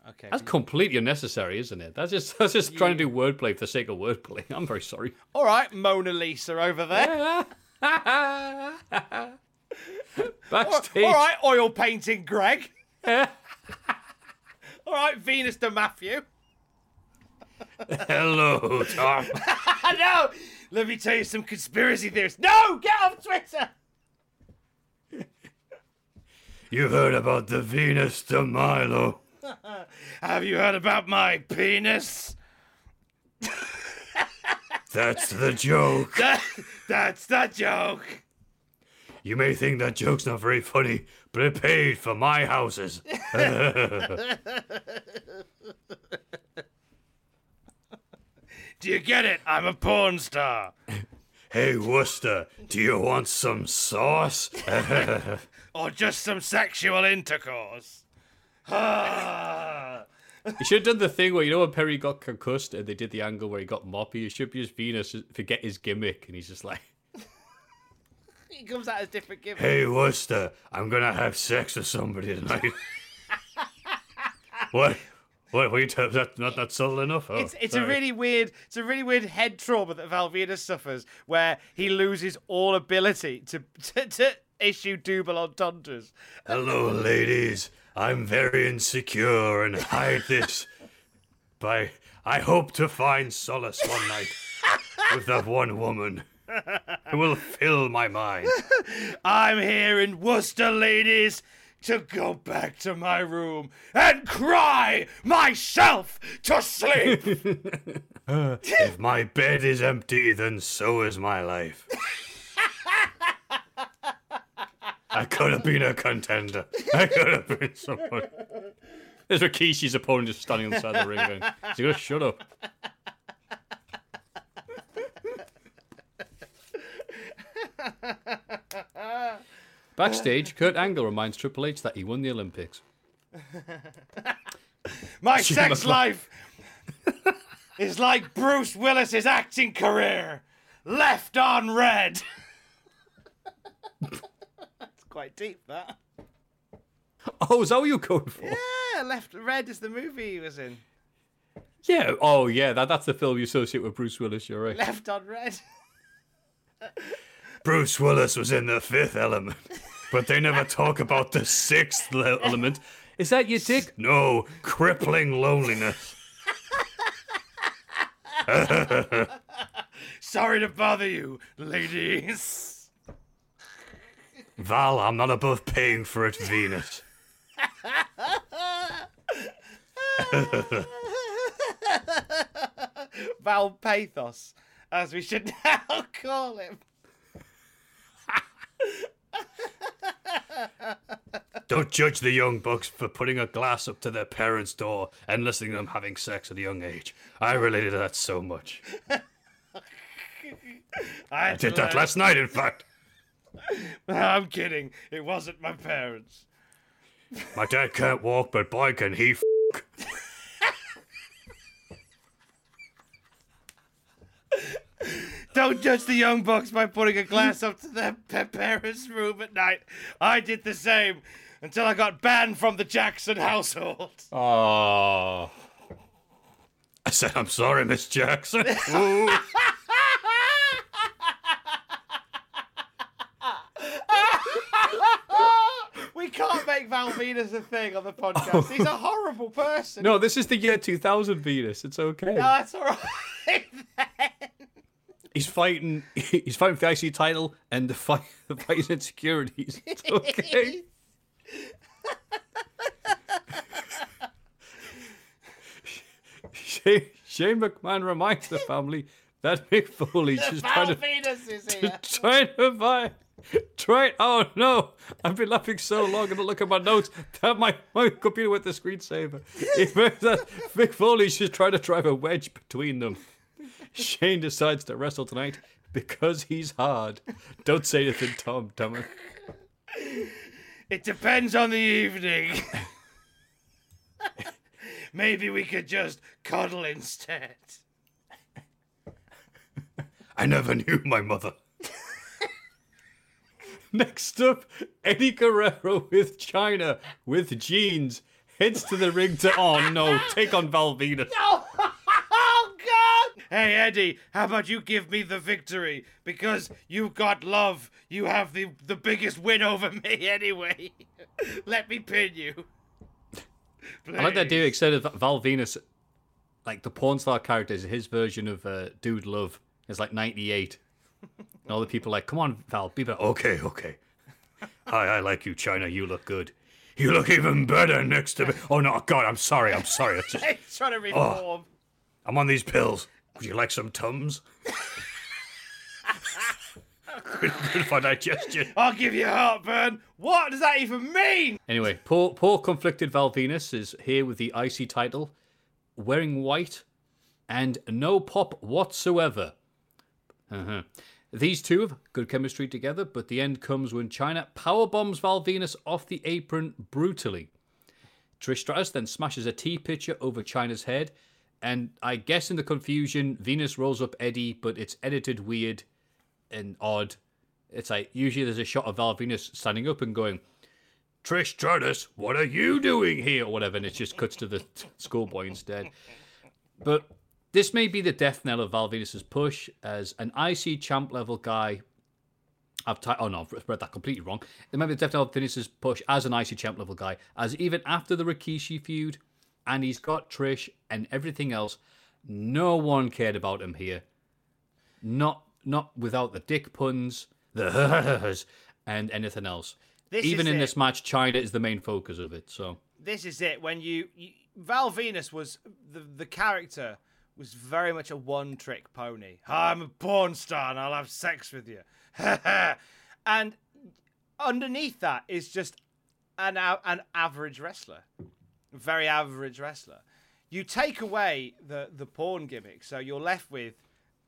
Okay. That's completely unnecessary, isn't it? That's just that's just trying to do wordplay for the sake of wordplay. I'm very sorry. All right, Mona Lisa over there. Backstage, All right, oil painting Greg. All right, Venus de Matthew. Hello, Tom. Know. Let me tell you some conspiracy theories. No, get off Twitter. you heard about the Venus de Milo? Have you heard about my penis? That's the joke. That, that's the joke. You may think that joke's not very funny, but it paid for my houses. Do you get it? I'm a porn star. Hey, Worcester, do you want some sauce? Or just some sexual intercourse. Ah. You should have done the thing where you know when Perry got concussed and they did the angle where he got moppy. It should be just Venis forget his gimmick and he's just like, he comes out as different gimmick. hey, Worcester, I'm gonna have sex with somebody tonight. what? What? What are you t- that not that subtle enough? Oh, It's, it's a really weird it's a really weird head trauma that Val Venis suffers where he loses all ability to to, to issue double entendres. Hello, ladies. I'm very insecure and hide this by. I hope to find solace one night with that one woman who will fill my mind. I'm here in Worcester, ladies, to go back to my room and cry myself to sleep. If my bed is empty, then so is my life. I could have been a contender. I could have been someone. there's Rikishi's opponent just standing on the side of the ring going, he's gonna shut up. Backstage, Kurt Angle reminds Triple H that he won the Olympics. My sex life is like Bruce Willis's acting career, left on red. That's quite deep, that. Oh, is that what you're going for? Yeah, left red is the movie he was in. Yeah. Oh, yeah. That, that's the film you associate with Bruce Willis. You're right. Left on red. Bruce Willis was in the fifth element, but they never talk about the sixth le- element. Is that your dick? No, crippling loneliness. Sorry to bother you, ladies. Val, I'm not above paying for it, Venis. Val Pathos, as we should now call him. Don't judge the young bucks for putting a glass up to their parents' door and listening to them having sex at a young age. I related to that so much. I I did that last night, in fact. I'm kidding. It wasn't my parents. My dad can't walk, but boy, can he f- Don't judge the young bucks by putting a glass up to their pa- parents' room at night. I did the same until I got banned from the Jackson household. Oh. I said, I'm sorry, Miss Jackson. We can't make Val Venis a thing on the podcast. He's a horrible person. No, this is the year 2000 Venis. It's okay. No, that's all right. He's fighting. He's fighting for the IC title and the fight, the fight insecurities. It's okay. Shane, Shane McMahon reminds the family that Mick Foley's just trying to is here. trying to buy. Try. Oh no! I've been laughing so long, and I look at my notes. That my my computer with the screensaver. It meant that Mick Foley's just trying to drive a wedge between them. Shane decides to wrestle tonight because he's hard. Don't say anything, Tom. Damn it. It depends on the evening. Maybe we could just cuddle instead. I never knew my mother. Next up, Eddie Guerrero with Chyna with jeans heads to the ring to oh no, take on Val Venis. God! Hey Eddie, how about you give me the victory? Because you've got love. You have the the biggest win over me anyway. Let me pin you. I like that Please. idea instead of Val Venis, like the porn star character is his version of uh, Dude Love. It's like 98. And all the people are like, come on, Val, be better. Okay, okay. Hi, I like you, Chyna. You look good. You look even better next to me. Oh no, God, I'm sorry. I'm sorry. It's just, He's trying to reform. I'm on these pills. Would you like some tums? good, good for digestion. I'll give you heartburn. What does that even mean? Anyway, poor, poor conflicted Val Venis is here with the IC title, wearing white, and no pop whatsoever. Uh-huh. These two have good chemistry together, but the end comes when Chyna power bombs Val Venis off the apron brutally. Trish Stratus then smashes a tea pitcher over Chyna's head, and I guess in the confusion, Venis rolls up Eddie, but it's edited weird and odd. It's like usually there's a shot of Val Venis standing up and going, Trish Stratus, what are you doing here? Or whatever, and it just cuts to the schoolboy instead. But this may be the death knell of Val Venis's push as an IC champ level guy. I've t- oh no, I've read that completely wrong. It might be the death knell of Venis's push as an IC champ level guy, as even after the Rikishi feud, and he's got Trish and everything else, no one cared about him here. Not not without the dick puns, the and anything else. This even in it. this match, Chyna is the main focus of it. So This is it. When you, you Val Venis was the the character was very much a one trick pony. I'm a porn star and I'll have sex with you. and underneath that is just an an average wrestler, very average wrestler. You take away the the porn gimmick, so you're left with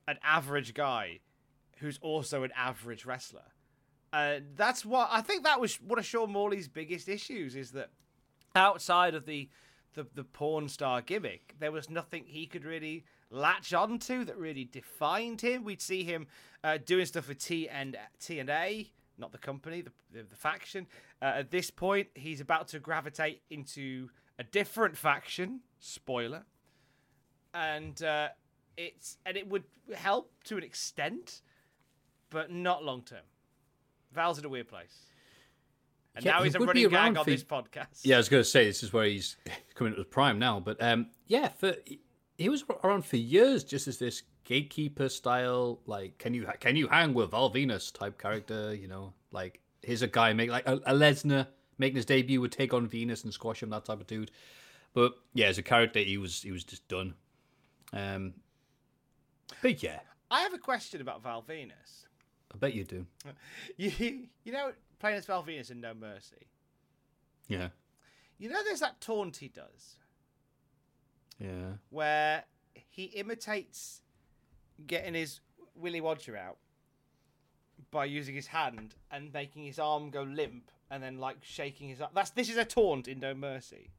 an average guy who's also an average wrestler. Uh, that's what I think. That was one of Sean Morley's biggest issues is that outside of the, the the porn star gimmick, there was nothing he could really latch onto that really defined him. We'd see him uh, doing stuff with T and T and A, not the company, the the, the faction. Uh, at this point, he's about to gravitate into a different faction. Spoiler. And uh, it's and it would help to an extent, but not long term. Val's in a weird place. And Yeah, now he he's a running gag on for- this podcast. Yeah, I was going to say this is where he's coming to the prime now, but um, yeah, for he was around for years, just as this gatekeeper style, like can you can you hang with Val Venis type character? You know, like here's a guy make like a, a Lesnar making his debut would take on Venis and squash him, that type of dude. But yeah, as a character, he was he was just done. Um, but yeah, I have a question about Val Venis. I bet you do. You, you know, playing as Val Venus in No Mercy. Yeah, You know, there's that taunt he does yeah. where he imitates getting his Willy Wodger out by using his hand and making his arm go limp and then like shaking his arm. That's this is a taunt in No Mercy.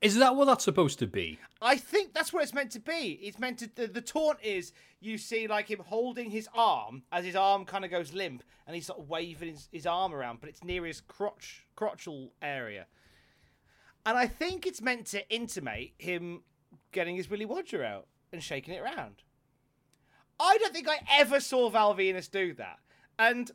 Is that what that's supposed to be? I think that's what it's meant to be. It's meant to. The, the taunt is you see like him holding his arm as his arm kind of goes limp, and he's sort of waving his, his arm around, but it's near his crotch crotchal area. And I think it's meant to intimate him getting his Willy Wodger out and shaking it around. I don't think I ever saw Val Venis do that, and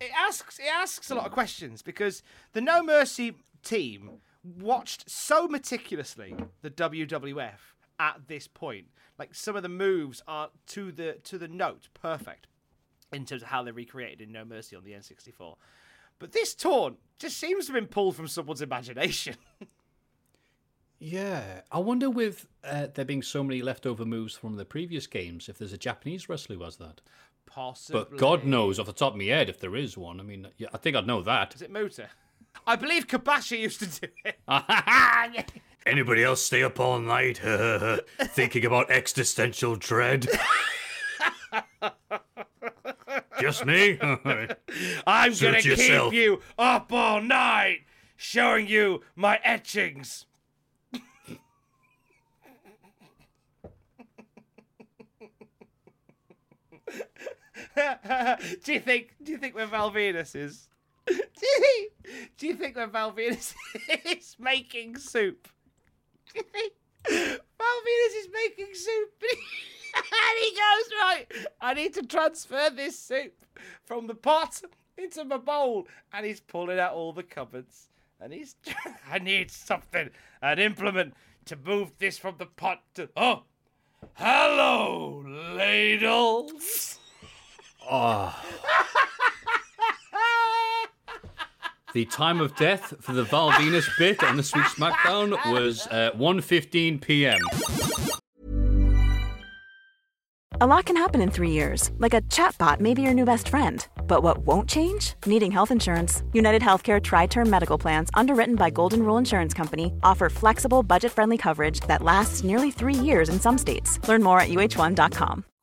it asks it asks a lot of questions because the No Mercy team watched so meticulously the WWF at this point. Like some of the moves are to the to the note perfect in terms of how they're recreated in No Mercy on the N64. But this taunt just seems to have been pulled from someone's imagination. Yeah, I wonder with uh, there being so many leftover moves from the previous games, if there's a Japanese wrestler who has that. Possibly. But God knows off the top of my head if there is one. I mean, yeah, I think I'd know that. Is it Muta? I believe Kobashi used to do it. Anybody else stay up all night thinking about existential dread? Just me? I'm Suit gonna yourself. keep you up all night, showing you my etchings. do you think? Do you think when Val Venis is? Do you think, do you think Venis is making soup? Do you think is making soup? and he goes right. I need to transfer this soup from the pot into my bowl, and he's pulling out all the cupboards. And he's, I need something, an implement to move this from the pot to. Oh, hello, ladles. The time of death for the Val Venis bit on this week's SmackDown was uh, 1.15 p.m. A lot can happen in three years, like a chatbot may be your new best friend. But what won't change? Needing health insurance. United Healthcare Tri Term Medical Plans, underwritten by Golden Rule Insurance Company, offer flexible, budget friendly coverage that lasts nearly three years in some states. Learn more at uh1.com.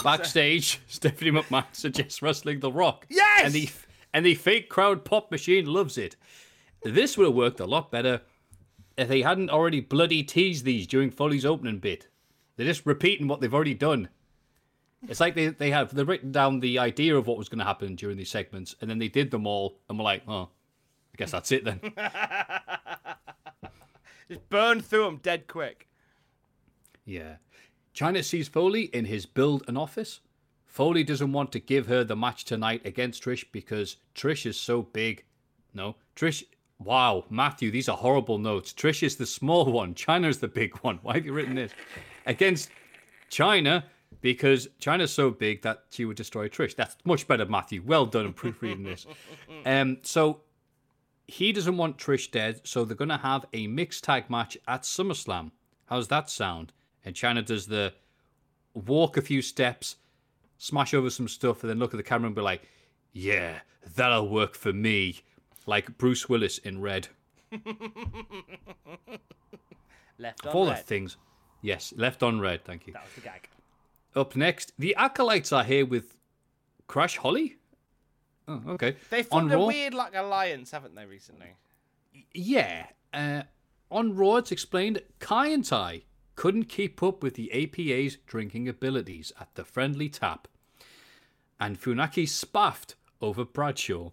Backstage, Stephanie McMahon suggests wrestling The Rock. Yes! And the and the fake crowd pop machine loves it. This would have worked a lot better if they hadn't already bloody teased these during Foley's opening bit. They're just repeating what they've already done. It's like they, they have they've written down the idea of what was going to happen during these segments, and then they did them all, and we're like, oh, I guess that's it then. Just burn through them dead quick. Yeah. Chyna sees Foley in his build an office. Foley doesn't want to give her the match tonight against Trish because Trish is so big. No, Trish. Wow, Matthew, these are horrible notes. Trish is the small one. Chyna is the big one. Why have you written this? Against Chyna because Chyna's so big that she would destroy Trish. That's much better, Matthew. Well done in proofreading this. Um, so he doesn't want Trish dead, so they're going to have a mixed tag match at SummerSlam. How's that sound? And Chyna does the walk a few steps, smash over some stuff, and then look at the camera and be like, yeah, that'll work for me. Like Bruce Willis in Red. Left Of on all the things. Yes, left on red, thank you. That was the gag. Up next, the Acolytes are here with Crash Holly. Oh, okay. They on formed a Raw, weird like alliance, haven't they, recently? yeah. Uh, on Raw, it's explained Kaientai couldn't keep up with the APA's drinking abilities at the friendly tap, and Funaki spaffed over Bradshaw,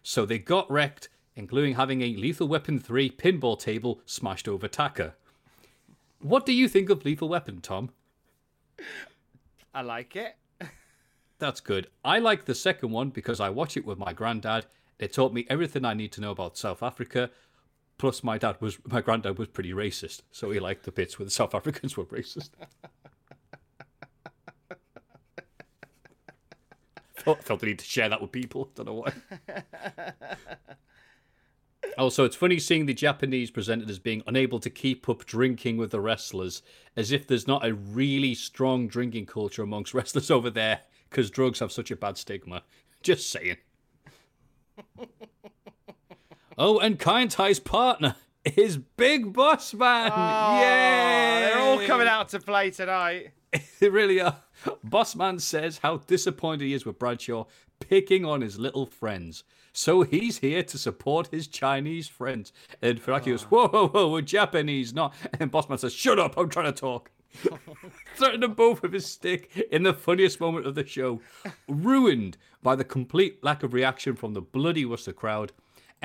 so they got wrecked, including having a Lethal Weapon 3 pinball table smashed over Taka. What do you think of Lethal Weapon, Tom? I like it. That's good. I like the second one because I watch it with my granddad. It taught me everything I need to know about South Africa. Plus, my dad was my granddad was pretty racist, so he liked the bits where the South Africans were racist. felt, felt the need to share that with people. Don't know why. Also, it's funny seeing the Japanese presented as being unable to keep up drinking with the wrestlers, as if there's not a really strong drinking culture amongst wrestlers over there, because drugs have such a bad stigma. Just saying. oh, and Kaientai's partner is Big Boss Man. Oh, Yay! They're all coming out to play tonight. They really are. Boss Man says how disappointed he is with Bradshaw picking on his little friends. So he's here to support his Chinese friends. And Funaki goes, oh. Whoa, whoa, whoa, we're Japanese, not. And Bossman says, Shut up, I'm trying to talk. Threatened them both with his stick in the funniest moment of the show. Ruined by the complete lack of reaction from the bloody Worcester crowd.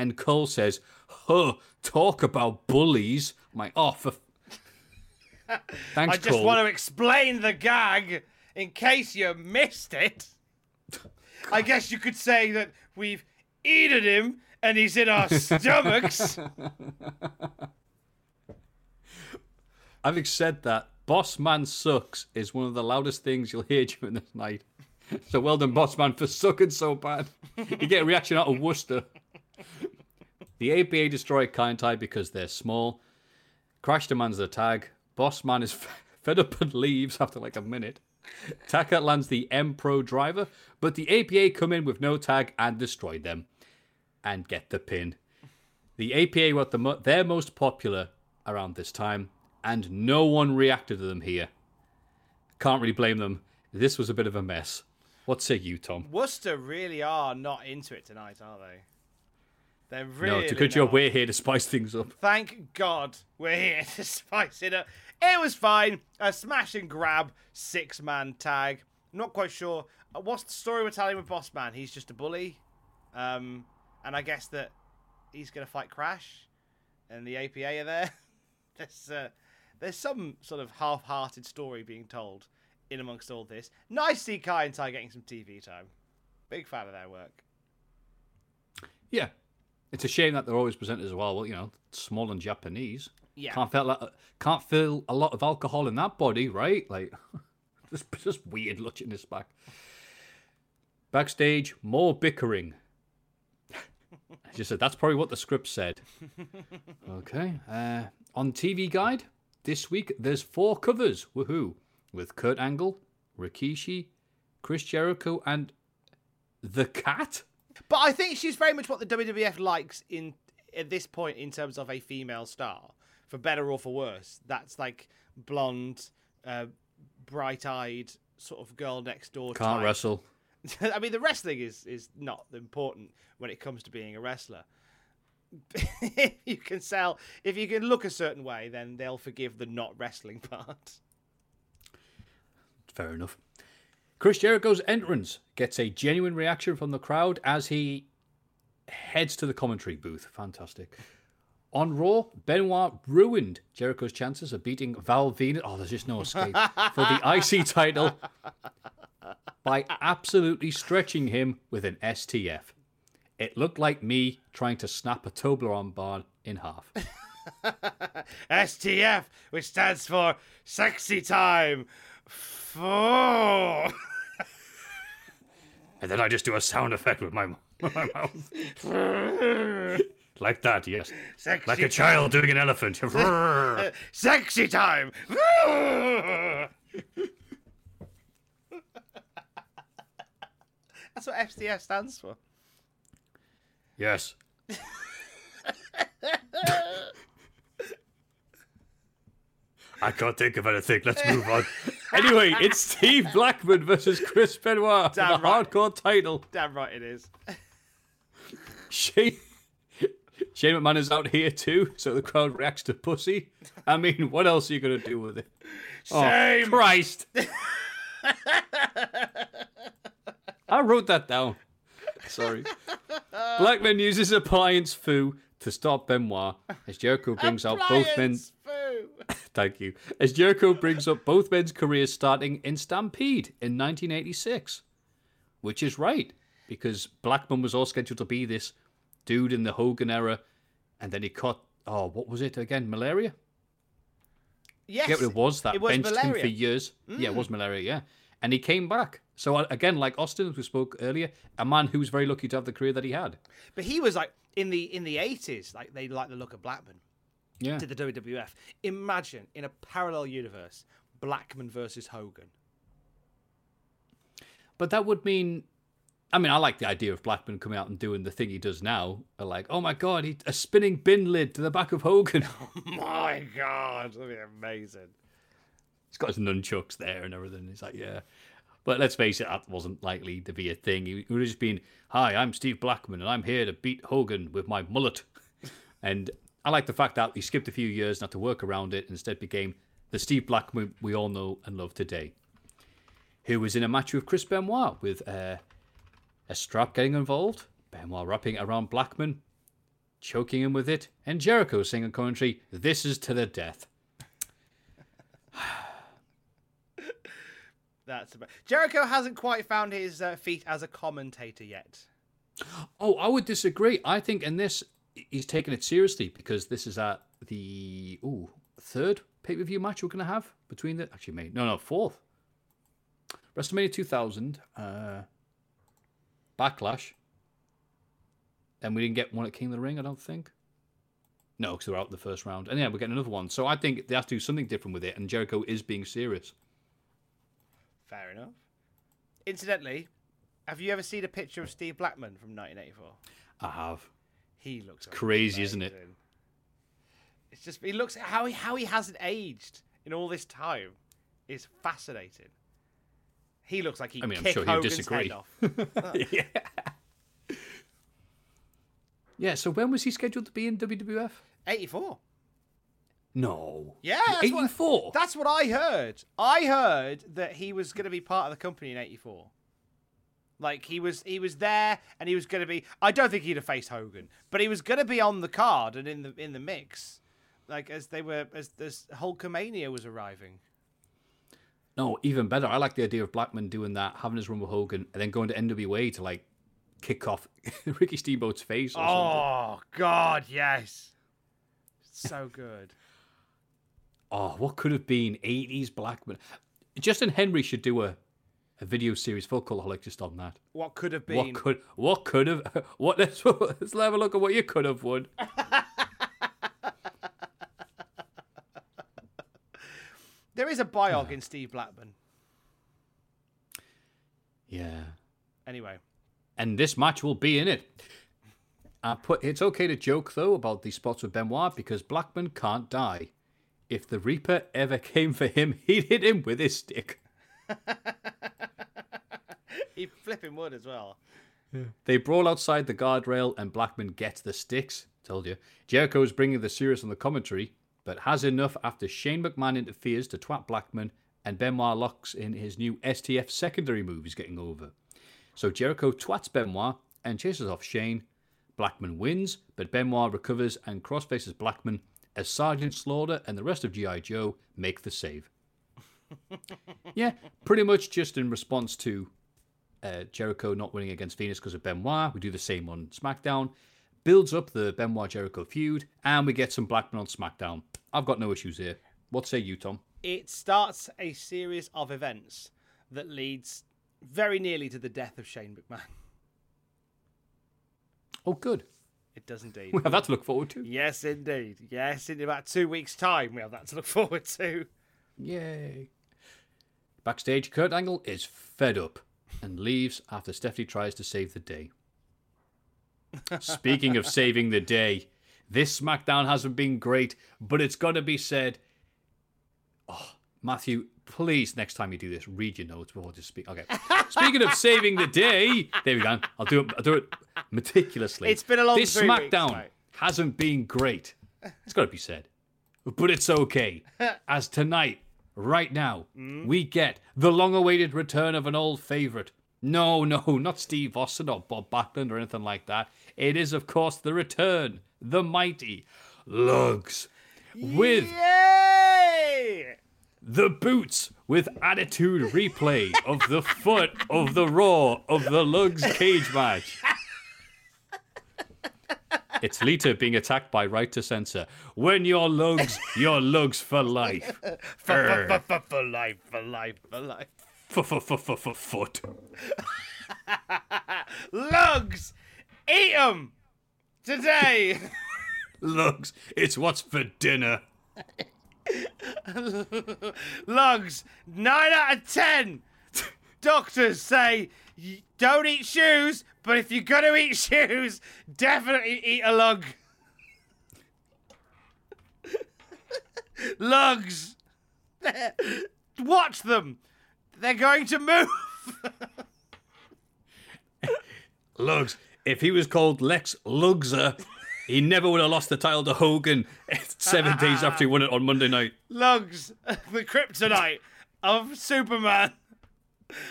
And Cole says, Huh, talk about bullies. I'm like, Oh, for. Thanks, I just Cole. want to explain the gag in case you missed it. I guess you could say that we've eaten him and he's in our stomachs. Having said that, Boss Man Sucks is one of the loudest things you'll hear during this night. So well done, Boss Man, for sucking so bad. You get a reaction out of Worcester. The APA destroy Kind because they're small. Crash demands the tag. Boss Man is fed up and leaves after like a minute. Taka lands the M Pro driver, but the APA come in with no tag and destroy them and get the pin. The APA were the mo- their most popular around this time, and no one reacted to them here. Can't really blame them. This was a bit of a mess. What say you, Tom? Worcester really are not into it tonight, are they? They're no, really it's a good job not. we're here to spice things up. Thank God we're here to spice it up. It was fine. A smash and grab six man tag. Not quite sure. Uh, What's the story we're telling with Boss Man? He's just a bully. Um, and I guess that he's going to fight Crash. And the APA are there. there's, uh, there's some sort of half hearted story being told in amongst all this. Nice to see Kaientai getting some TV time. Big fan of their work. Yeah. It's a shame that they're always presented as well. Well, you know, small and Japanese. Yeah. Can't feel like, can't feel a lot of alcohol in that body, right? Like, just just weird looking this back. Backstage, more bickering. I just said that's probably what the script said. Okay. Uh, on TV Guide this week, there's four covers. Woohoo! With Kurt Angle, Rikishi, Chris Jericho, and the Kat. But I think she's very much what the WWF likes in at this point in terms of a female star, for better or for worse. That's like blonde, uh, bright-eyed sort of girl next door. Can't type. wrestle. I mean, the wrestling is is not important when it comes to being a wrestler. if you can sell, if you can look a certain way, then they'll forgive the not wrestling part. Fair enough. Chris Jericho's entrance gets a genuine reaction from the crowd as he heads to the commentary booth. Fantastic. On Raw, Benoit ruined Jericho's chances of beating Val Venis. Oh, there's just no escape for the IC title by absolutely stretching him with an STF. It looked like me trying to snap a Toblerone bar in half. STF, which stands for sexy time. Four. And then I just do a sound effect with my, with my mouth. like that, yes. Sexy Like a child doing an elephant. Sexy time. That's what STF stands for. yes. I can't think of anything. Let's move on. Anyway, it's Steve Blackman versus Chris Benoit for the Damn right. hardcore title. Damn right it is. Shane, Shane McMahon is out here too, so the crowd reacts to pussy. I mean, what else are you going to do with it? Oh, Shame. Oh, Christ. I wrote that down. Sorry. Blackman uses appliance foo to stop Benoit as Jericho brings out both men's. Thank you. As Jericho brings up both men's careers starting in Stampede in 1986. Which is right, because Blackman was all scheduled to be this dude in the Hogan era, and then he caught, oh, what was it again? Malaria? Yes, Get what it was that it was benched him malaria. Mm. for years. Yeah, it was malaria, yeah. And he came back. So, uh, again, like Austin, as we spoke earlier, a man who was very lucky to have the career that he had. But he was like in the in the eighties, like they liked the look of Blackman. Yeah. To the WWF. Imagine in a parallel universe, Blackman versus Hogan. But that would mean, I mean, I like the idea of Blackman coming out and doing the thing he does now. Uh, like, oh my god, he, a spinning bin lid to the back of Hogan. Oh My God, that'd be amazing. He's got his nunchucks there and everything. He's like, yeah. But let's face it, that wasn't likely to be a thing. He would have just been, hi, I'm Steve Blackman and I'm here to beat Hogan with my mullet. and I like the fact that he skipped a few years not to work around it and instead became the Steve Blackman we all know and love today. Who was in a match with Chris Benoit with uh, a strap getting involved, Benoit wrapping it around Blackman, choking him with it, and Jericho saying singing commentary, This is to the death. That's about... Jericho hasn't quite found his uh, feet as a commentator yet. Oh, I would disagree. I think in this he's taking it seriously because this is at the ooh third pay per view match we're gonna have between the actually no no fourth WrestleMania 2000 uh, Backlash. And we didn't get one at King of the Ring, I don't think. No, because they were out in the first round. And yeah, we're getting another one. So I think they have to do something different with it, and Jericho is being serious. Fair enough. Incidentally, have you ever seen a picture of Steve Blackman from 1984? I have. He looks crazy, isn't it? It's just he looks how he how he hasn't aged in all this time is fascinating. He looks like he I mean, I'm sure he'll Hogan's disagree. yeah. Yeah. So when was he scheduled to be in WWF? 84. No. Yeah, that's what- 84. That's what I heard. I heard that he was going to be part of the company in '84. Like he was, he was there, and he was going to be. I don't think he'd have faced Hogan, but he was going to be on the card and in the in the mix, like as they were as this Hulkamania was arriving. No, even better. I like the idea of Blackman doing that, having his run with Hogan, and then going to NWA to like kick off Ricky Steamboat's face. Or something. Oh God, yes, so good. Oh, what could have been 80s Blackman? Justin Henry should do a, a video series for Cultaholic just on that. What could have been? What could what could have what let's, let's have a look at what you could have won. There is a biog in Steve Blackman. Yeah. Anyway, And this match will be in it. I put it's okay to joke though about these spots with Benoit because Blackman can't die. If the Reaper ever came for him, he'd hit him with his stick. He flipping wood as well. They brawl outside the guardrail and Blackman gets the sticks. Told you. Jericho is bringing the serious on the commentary, but has enough after Shane McMahon interferes to twat Blackman and Benoit locks in his new STF secondary move he's getting over. So Jericho twats Benoit and chases off Shane. Blackman wins, but Benoit recovers and crossfaces Blackman as Sergeant Slaughter and the rest of G.I. Joe make the save. yeah, pretty much just in response to uh, Jericho not winning against Venis because of Benoit. We do the same on SmackDown. Builds up the Benoit Jericho feud, and we get some Blackman on SmackDown. I've got no issues here. What say you, Tom? It starts a series of events that leads very nearly to the death of Shane McMahon. Oh, good. It does indeed. We have that to look forward to. Yes, indeed. Yes, in about two weeks' time, we have that to look forward to. Yay. Backstage, Kurt Angle is fed up and leaves after Stephanie tries to save the day. Speaking of saving the day, this SmackDown hasn't been great, but it's got to be said. Oh, Matthew, please, next time you do this, read your notes before to speak. Okay. Speaking of saving the day, there we go. I'll do it. I'll do it meticulously. It's been a long This three weeks, SmackDown mate. hasn't been great. It's got to be said, but it's okay. As tonight, right now, Mm. we get the long-awaited return of an old favorite. No, no, not Steve Austin or Bob Backlund or anything like that. It is, of course, the return, the mighty Lugz, with Yay! the boots with attitude replay of the foot of the Raw of the Lugz cage match. It's Lita being attacked by Right to Censor. When you're Lugz, you're Lugz for life. For, for, for, for life, for life, for life. F-f-f-f-foot. Lugz! Eat 'em! Today! Lugz, it's what's for dinner. Lugz! 9 out of 10! Doctors say don't eat shoes, but if you're gonna eat shoes, definitely eat a lug. Lugz! Watch them! They're going to move! Lugz, if he was called Lex Lugser, he never would have lost the title to Hogan seven days after he won it on Monday night. Lugz, the kryptonite of Superman.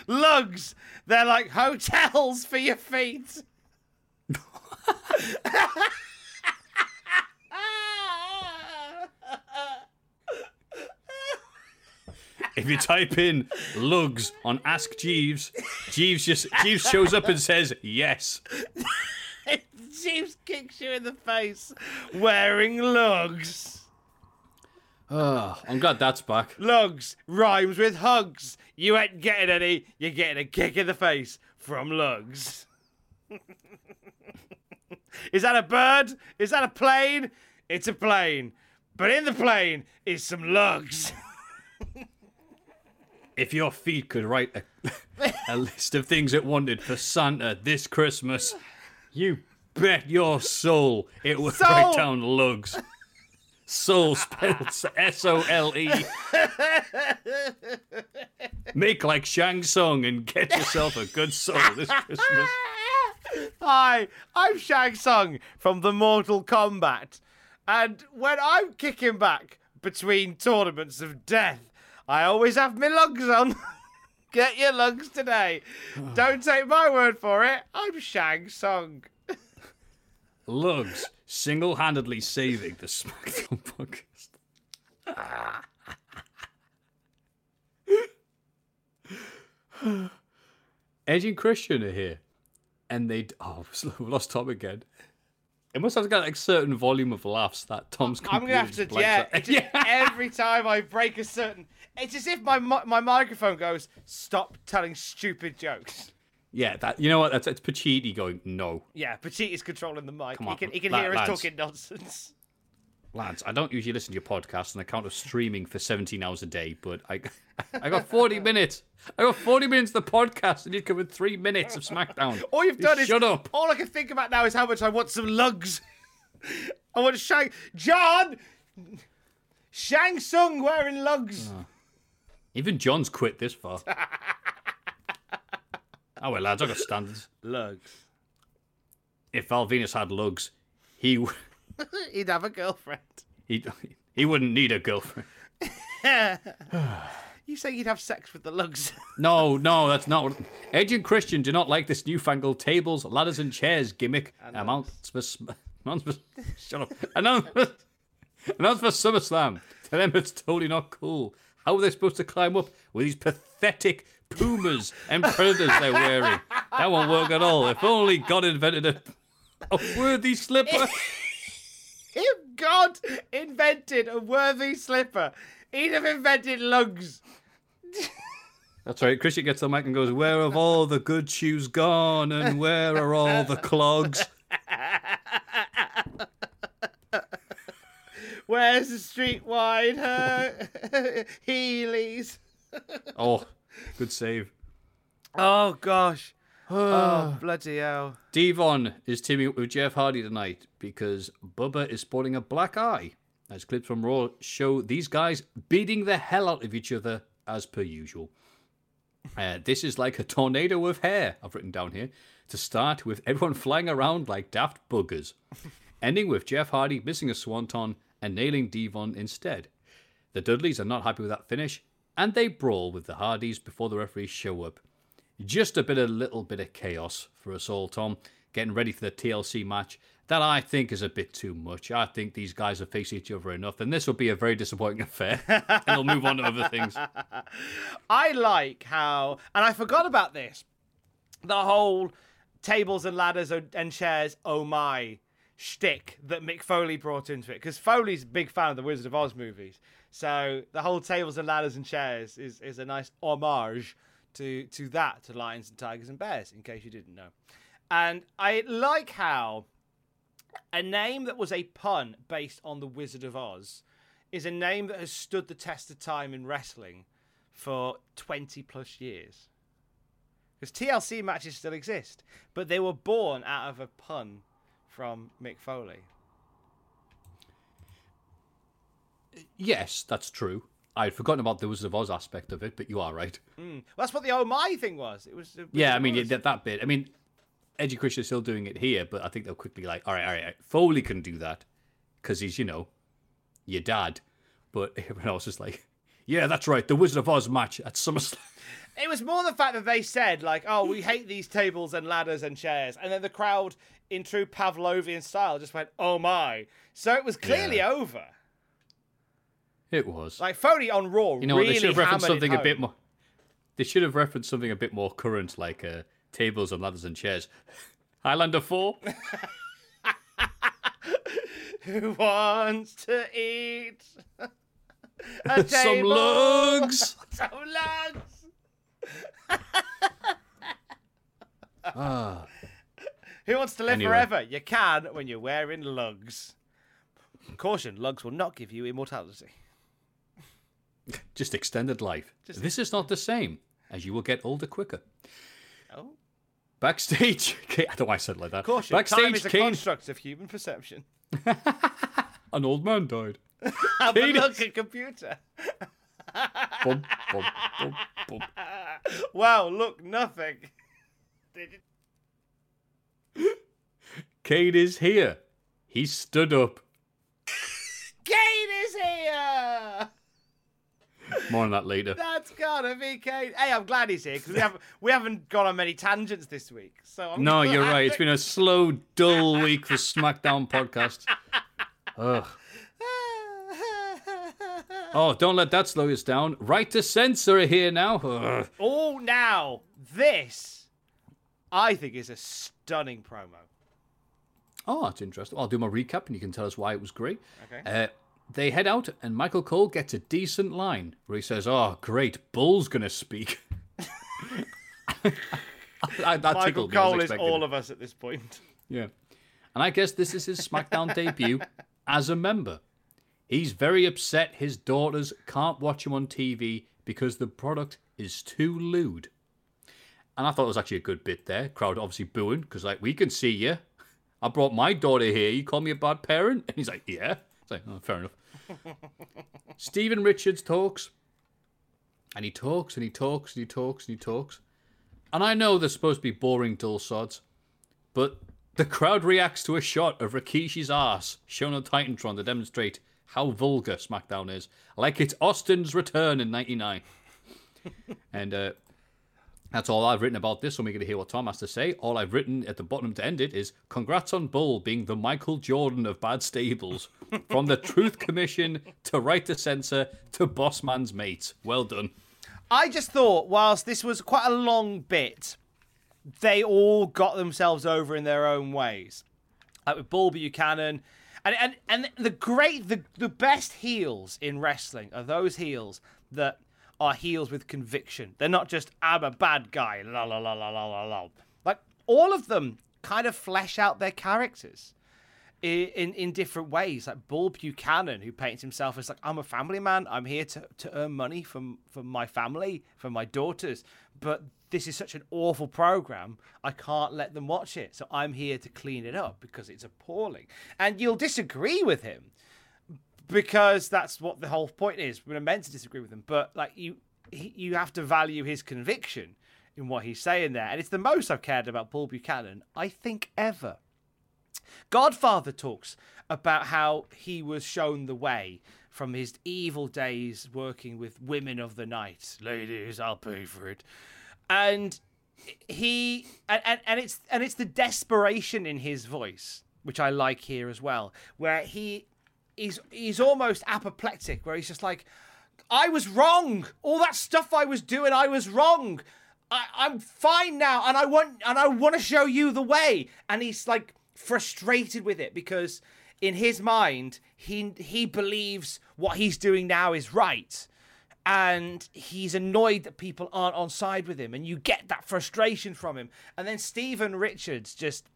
Lugz, they're like hotels for your feet. If you type in Lugz on Ask Jeeves, Jeeves just Jeeves shows up and says yes. Jeeves kicks you in the face wearing Lugz. Oh, I'm glad that's back. Lugz rhymes with hugs. You ain't getting any, you're getting a kick in the face from Lugz. is that a bird? Is that a plane? It's a plane. But in the plane is some Lugz. If your feet could write a, a list of things it wanted for Santa this Christmas, you bet your soul it would Soul! write down Lugz. Soul spelled S O L E. Make like Shang Tsung and get yourself a good soul this Christmas. Hi, I'm Shang Tsung from the Mortal Kombat. And when I'm kicking back between tournaments of death, I always have my Lugz on. Get your Lugz today. Don't take my word for it. I'm Shang Tsung. Lugz single handedly saving the SmackDown podcast. Edge and Christian are here. And they. Oh, we lost Tom again. It must have got like a certain volume of laughs that Tom's I'm gonna have to, yeah. It's every time I break a certain, it's as if my my microphone goes, "Stop telling stupid jokes." Yeah, that you know what? That's it's Pachiti going no, Yeah, Petit is controlling the mic. Come he on, can he can la- hear us lads. talking nonsense. lads. I don't usually listen to your podcast on account of streaming for 17 hours a day, but I I got 40 minutes. I got 40 minutes of the podcast, and you covered three minutes of SmackDown. All you've done is shut up. All I can think about now is how much I want some Lugz. I want Shang John Shang Tsung wearing Lugz. Ah. Even John's quit this far. Oh well, lads, I got standards. Lugz. If Val Venis had Lugz, he w- He'd have a girlfriend. he he wouldn't need a girlfriend. You say you'd have sex with the Lugz? No, no, that's not what. Edge and Christian do not like this newfangled tables, ladders, and chairs gimmick. Amounts for. sm- Amounts for shut up. Announcement. Announced for SummerSlam. To them, it's totally not cool. How are they supposed to climb up with these pathetic pumas and predators they're wearing? That won't work at all. If only God invented a, a worthy slipper. if God invented a worthy slipper, he'd have invented Lugz. That's right. Christian gets the mic and goes, Where have all the good shoes gone? And where are all the clogs? Where's the street wide her Heelys? Oh, good save. Oh gosh. oh bloody hell. Devon is teaming up with Jeff Hardy tonight because Bubba is sporting a black eye. As clips from Raw show these guys beating the hell out of each other as per usual. Uh, this is like a tornado of hair, I've written down here, to start with everyone flying around like daft buggers, ending with Jeff Hardy missing a swanton and nailing Devon instead. The Dudleys are not happy with that finish, and they brawl with the Hardys before the referees show up. Just a bit of little bit of chaos for us all, Tom. Getting ready for the TLC match. That I think is a bit too much. I think these guys have faced each other enough, and this will be a very disappointing affair. and they'll move on to other things. I like how, and I forgot about this, the whole tables and ladders and chairs, oh my, shtick that Mick Foley brought into it. Because Foley's a big fan of the Wizard of Oz movies. So the whole tables and ladders and chairs is, is a nice homage to, to that, to Lions and Tigers and Bears, in case you didn't know. And I like how a name that was a pun based on the Wizard of Oz is a name that has stood the test of time in wrestling for 20 plus years. Because TLC matches still exist, but they were born out of a pun from Mick Foley. Yes, that's true. I'd forgotten about the Wizard of Oz aspect of it, but you are right. Mm. Well, that's what the Oh My thing was. It was. the Yeah, I mean Oz. that, that bit. I mean, Edgy Christian is still doing it here, but I think they'll quickly like, all right, all right, all right. Foley can do that because he's, you know, your dad. But everyone else is like, yeah, that's right, the Wizard of Oz match at SummerSlam. It was more the fact that they said, like, oh, we hate these tables and ladders and chairs. And then the crowd, in true Pavlovian style, just went, oh my. So it was clearly Yeah. over. It was. Like, Foley on Raw you know, what, they should have referenced something a bit more. They should have referenced something a bit more current, like uh, tables and ladders and chairs. Highlander 4? Who wants to eat a Some Lugz. Some Lugz. ah. Who wants to live Anyway. forever? You can when you're wearing Lugz. Caution, Lugz will not give you immortality. Just extended life. this is not the same, as you will get older quicker. Oh. Backstage, Kane, I don't know why I said it like that. Caution, Backstage, time is a Kane, construct of human perception. an old man died. Have a Kane look is- at computer. Bum, bum, bum. Wow, look, nothing. Kane is here. He stood up. Kane is here! More on that later. That's gotta be Kane. Hey, I'm glad he's here because we haven't we haven't gone on many tangents this week. So I'm No, you're right. It's been a slow, dull week for SmackDown podcast. Ugh. Oh, don't let that slow us down. Right to censor are here now. Ugh. Oh, now this, I think, is a stunning promo. Oh, that's interesting. I'll do my recap and you can tell us why it was great. Okay. Uh, they head out and Michael Cole gets a decent line where he says, Oh, great, Bull's going to speak. that, that Michael me. Cole is all of us at this point. Yeah. And I guess this is his SmackDown debut as a member. He's very upset his daughters can't watch him on TV because the product is too lewd. And I thought it was actually a good bit there. Crowd obviously booing because, like, we can see you. I brought my daughter here. You call me a bad parent? And he's like, yeah. It's like, oh, fair enough. Stephen Richards talks. And he talks and he talks and he talks and he talks. And I know they're supposed to be boring, dull sods. But the crowd reacts to a shot of Rikishi's ass shown on TitanTron to demonstrate how vulgar SmackDown is. Like it's Austin's return in 99. and uh, that's all I've written about this, and we're going to hear what Tom has to say. All I've written at the bottom to end it is Congrats on Bull being the Michael Jordan of bad stables. From the Truth Commission to Right to Censor to Boss Man's Mates. Well done. I just thought, whilst this was quite a long bit, they all got themselves over in their own ways. Like with Bull Buchanan. And, and and the great the, the best heels in wrestling are those heels that are heels with conviction. They're not just I'm a bad guy, la la la la la la la. Like all of them kind of flesh out their characters in, in in different ways. Like Bull Buchanan, who paints himself as like I'm a family man. I'm here to, to earn money from from my family, from my daughters. But this is such an awful program. I can't let them watch it. So I'm here to clean it up because it's appalling. And you'll disagree with him because that's what the whole point is. We're meant to disagree with him, but like you, he, you have to value his conviction in what he's saying there, and it's the most I've cared about Bull Buchanan, I think, ever. Godfather talks about how he was shown the way from his evil days working with women of the night. Ladies, I'll pay for it. And he and, and, and it's and it's the desperation in his voice, which I like here as well, where he he's he's almost apoplectic, where he's just like, I was wrong. All that stuff I was doing, I was wrong. I, I'm fine now, and I want and I want to show you the way. And he's like frustrated with it because in his mind, he he believes what he's doing now is right. And he's annoyed that people aren't on side with him, and you get that frustration from him. And then Stephen Richards just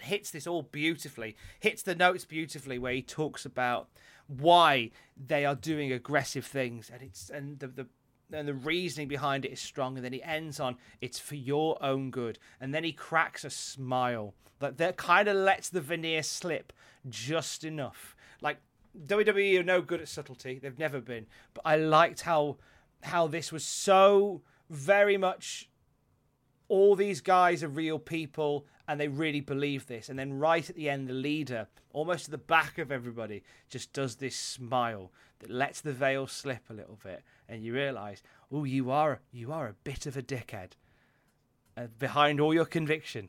hits this all beautifully, hits the notes beautifully, where he talks about why they are doing aggressive things, and it's and the the and the reasoning behind it is strong. And then he ends on it's for your own good, and then he cracks a smile that that kind of lets the veneer slip just enough. Like WWE are no good at subtlety; they've never been. But I liked how how this was so very much all these guys are real people and they really believe this. And then right at the end, the leader, almost at the back of everybody, just does this smile that lets the veil slip a little bit, and you realise, oh, you are you are a bit of a dickhead. Uh, behind all your conviction,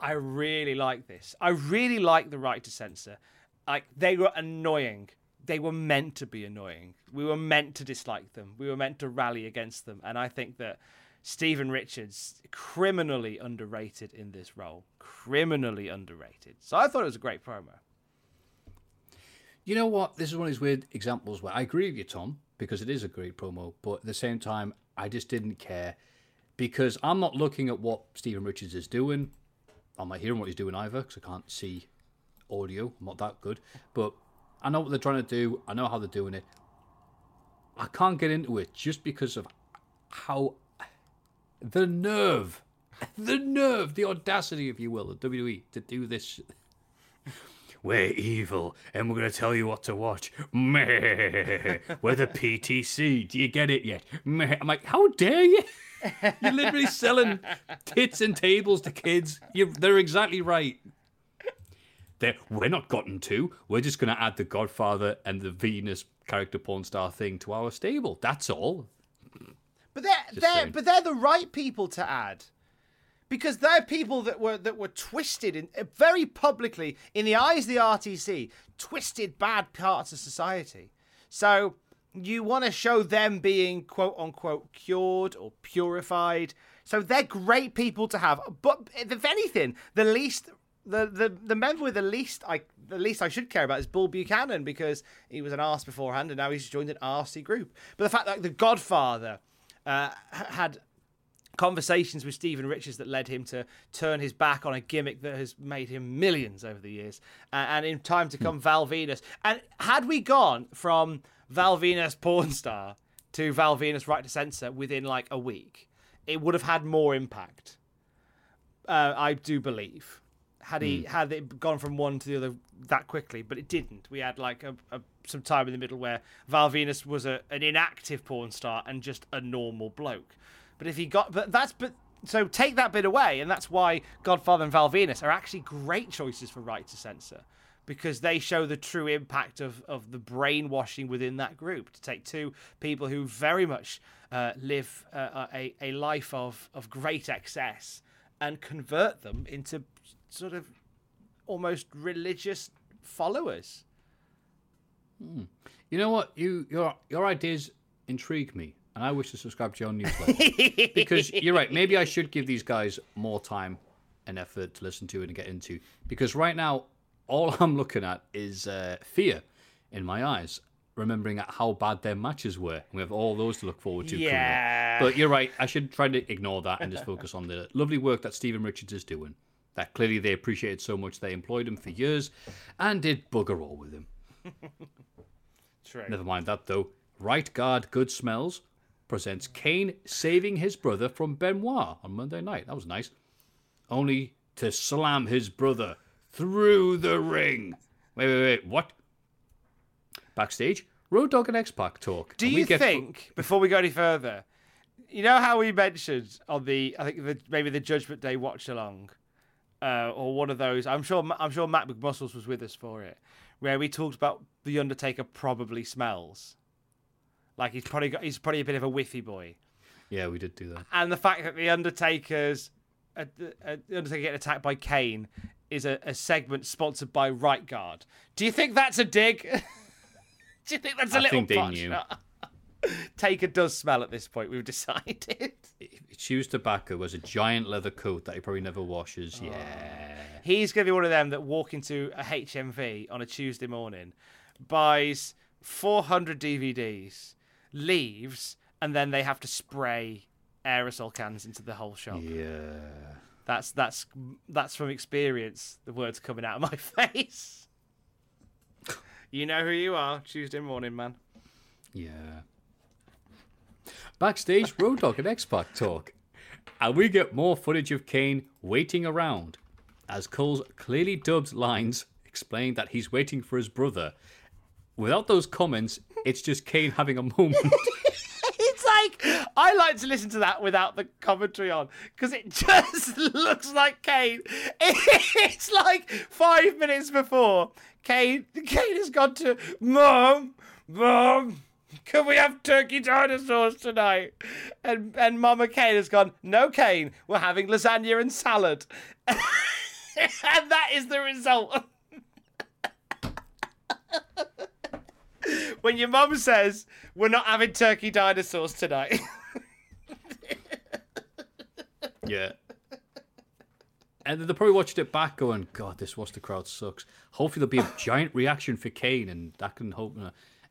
I really like this. I really like the right to censor. Like they were annoying. They were meant to be annoying. We were meant to dislike them. We were meant to rally against them. And I think that Stephen Richards criminally underrated in this role. Criminally underrated. So I thought it was a great promo. You know what? This is one of these weird examples where I agree with you, Tom, because it is a great promo, but at the same time, I just didn't care because I'm not looking at what Stephen Richards is doing. I'm not hearing what he's doing either because I can't see audio. I'm not that good, but I know what they're trying to do. I know how they're doing it. I can't get into it just because of how the nerve, the nerve, the audacity, if you will, of WWE to do this. We're evil, and we're gonna tell you what to watch. Meh. We're the PTC. Do you get it yet? I'm like, how dare you? You're literally selling tits and tables to kids. you they're exactly right. They're, we're not gotten to. We're just going to add the Godfather and the Venis character porn star thing to our stable. That's all. But they're Just they're saying. but they're the right people to add. Because they're people that were that were twisted in uh, very publicly in the eyes of the RTC, twisted bad parts of society. So you want to show them being quote unquote cured or purified. So they're great people to have. But if anything, the least the, the, the member with the least I the least I should care about is Bull Buchanan because he was an arse beforehand and now he's joined an RC group. But the fact that the Godfather uh, had conversations with Stephen Richards that led him to turn his back on a gimmick that has made him millions over the years. Uh, and in time to come, Val Venis. And had we gone from Val Venis porn star to Val Venis right to censor within like a week, it would have had more impact. Uh, I do believe. Had he had it gone from one to the other that quickly, but it didn't. We had like a, a some time in the middle where Val Venis was a, an inactive porn star and just a normal bloke. But if he got, but that's but so take that bit away, and that's why Godfather and Val Venis are actually great choices for right to censor because they show the true impact of, of the brainwashing within that group. To take two people who very much uh, live uh, a, a life of, of great excess and convert them into sort of almost religious followers. You know what? You your your ideas intrigue me, and I wish to subscribe to your newsletter because you're right. Maybe I should give these guys more time and effort to listen to and get into. Because right now, all I'm looking at is uh, fear in my eyes, remembering at how bad their matches were. We have all those to look forward to. Yeah. But you're right. I should try to ignore that and just focus on the lovely work that Stephen Richards is doing. That clearly they appreciated so much they employed him for years and did bugger all with him. True. Never mind that though. Right Guard Good Smells presents Kane saving his brother from Benoit on Monday night. That was nice. Only to slam his brother through the ring. Wait, wait, wait. What? Backstage, Road Dogg and X Pac talk. Do you think, before we go any further, you know how we mentioned on the, I think the, maybe the Judgment Day watch along, uh, or one of those. I'm sure, I'm sure Matt McMuscles was with us for it, where we talked about the Undertaker probably smells, like he's probably got, he's probably a bit of a whiffy boy, Yeah, we did do that. and the fact that the Undertaker's, uh, uh, the Undertaker getting attacked by Kane is a, a segment sponsored by Right Guard. Do you think that's a dig? Do you think that's a I little think they knew. Taker does smell at this point. We've decided. Chews tobacco was a giant leather coat that he probably never washes. Yeah. He's to be one of them that walk into a HMV on a Tuesday morning, buys 400 DVDs, leaves, and then they have to spray aerosol cans into the whole shop. Yeah. That's that's that's from experience. The words coming out of my face. You know who you are, Tuesday morning, man. Yeah. Backstage, Road Dogg and X Pac talk. And we get more footage of Kane waiting around as Cole's clearly dubbed lines explain that he's waiting for his brother. Without those comments, it's just Kane having a moment. It's like I like to listen to that without the commentary on because it just looks like Kane. It's like five minutes before Kane. Kane has gone to mom, mom. Can we have turkey dinosaurs tonight? And and Mama Kane has gone. No, Kane. We're having lasagna and salad. and that is the result. When your mum says we're not having turkey dinosaurs tonight. yeah. And they probably watched it back going, God, this Worcester crowd sucks. Hopefully there'll be a giant reaction for Kane and that can hope.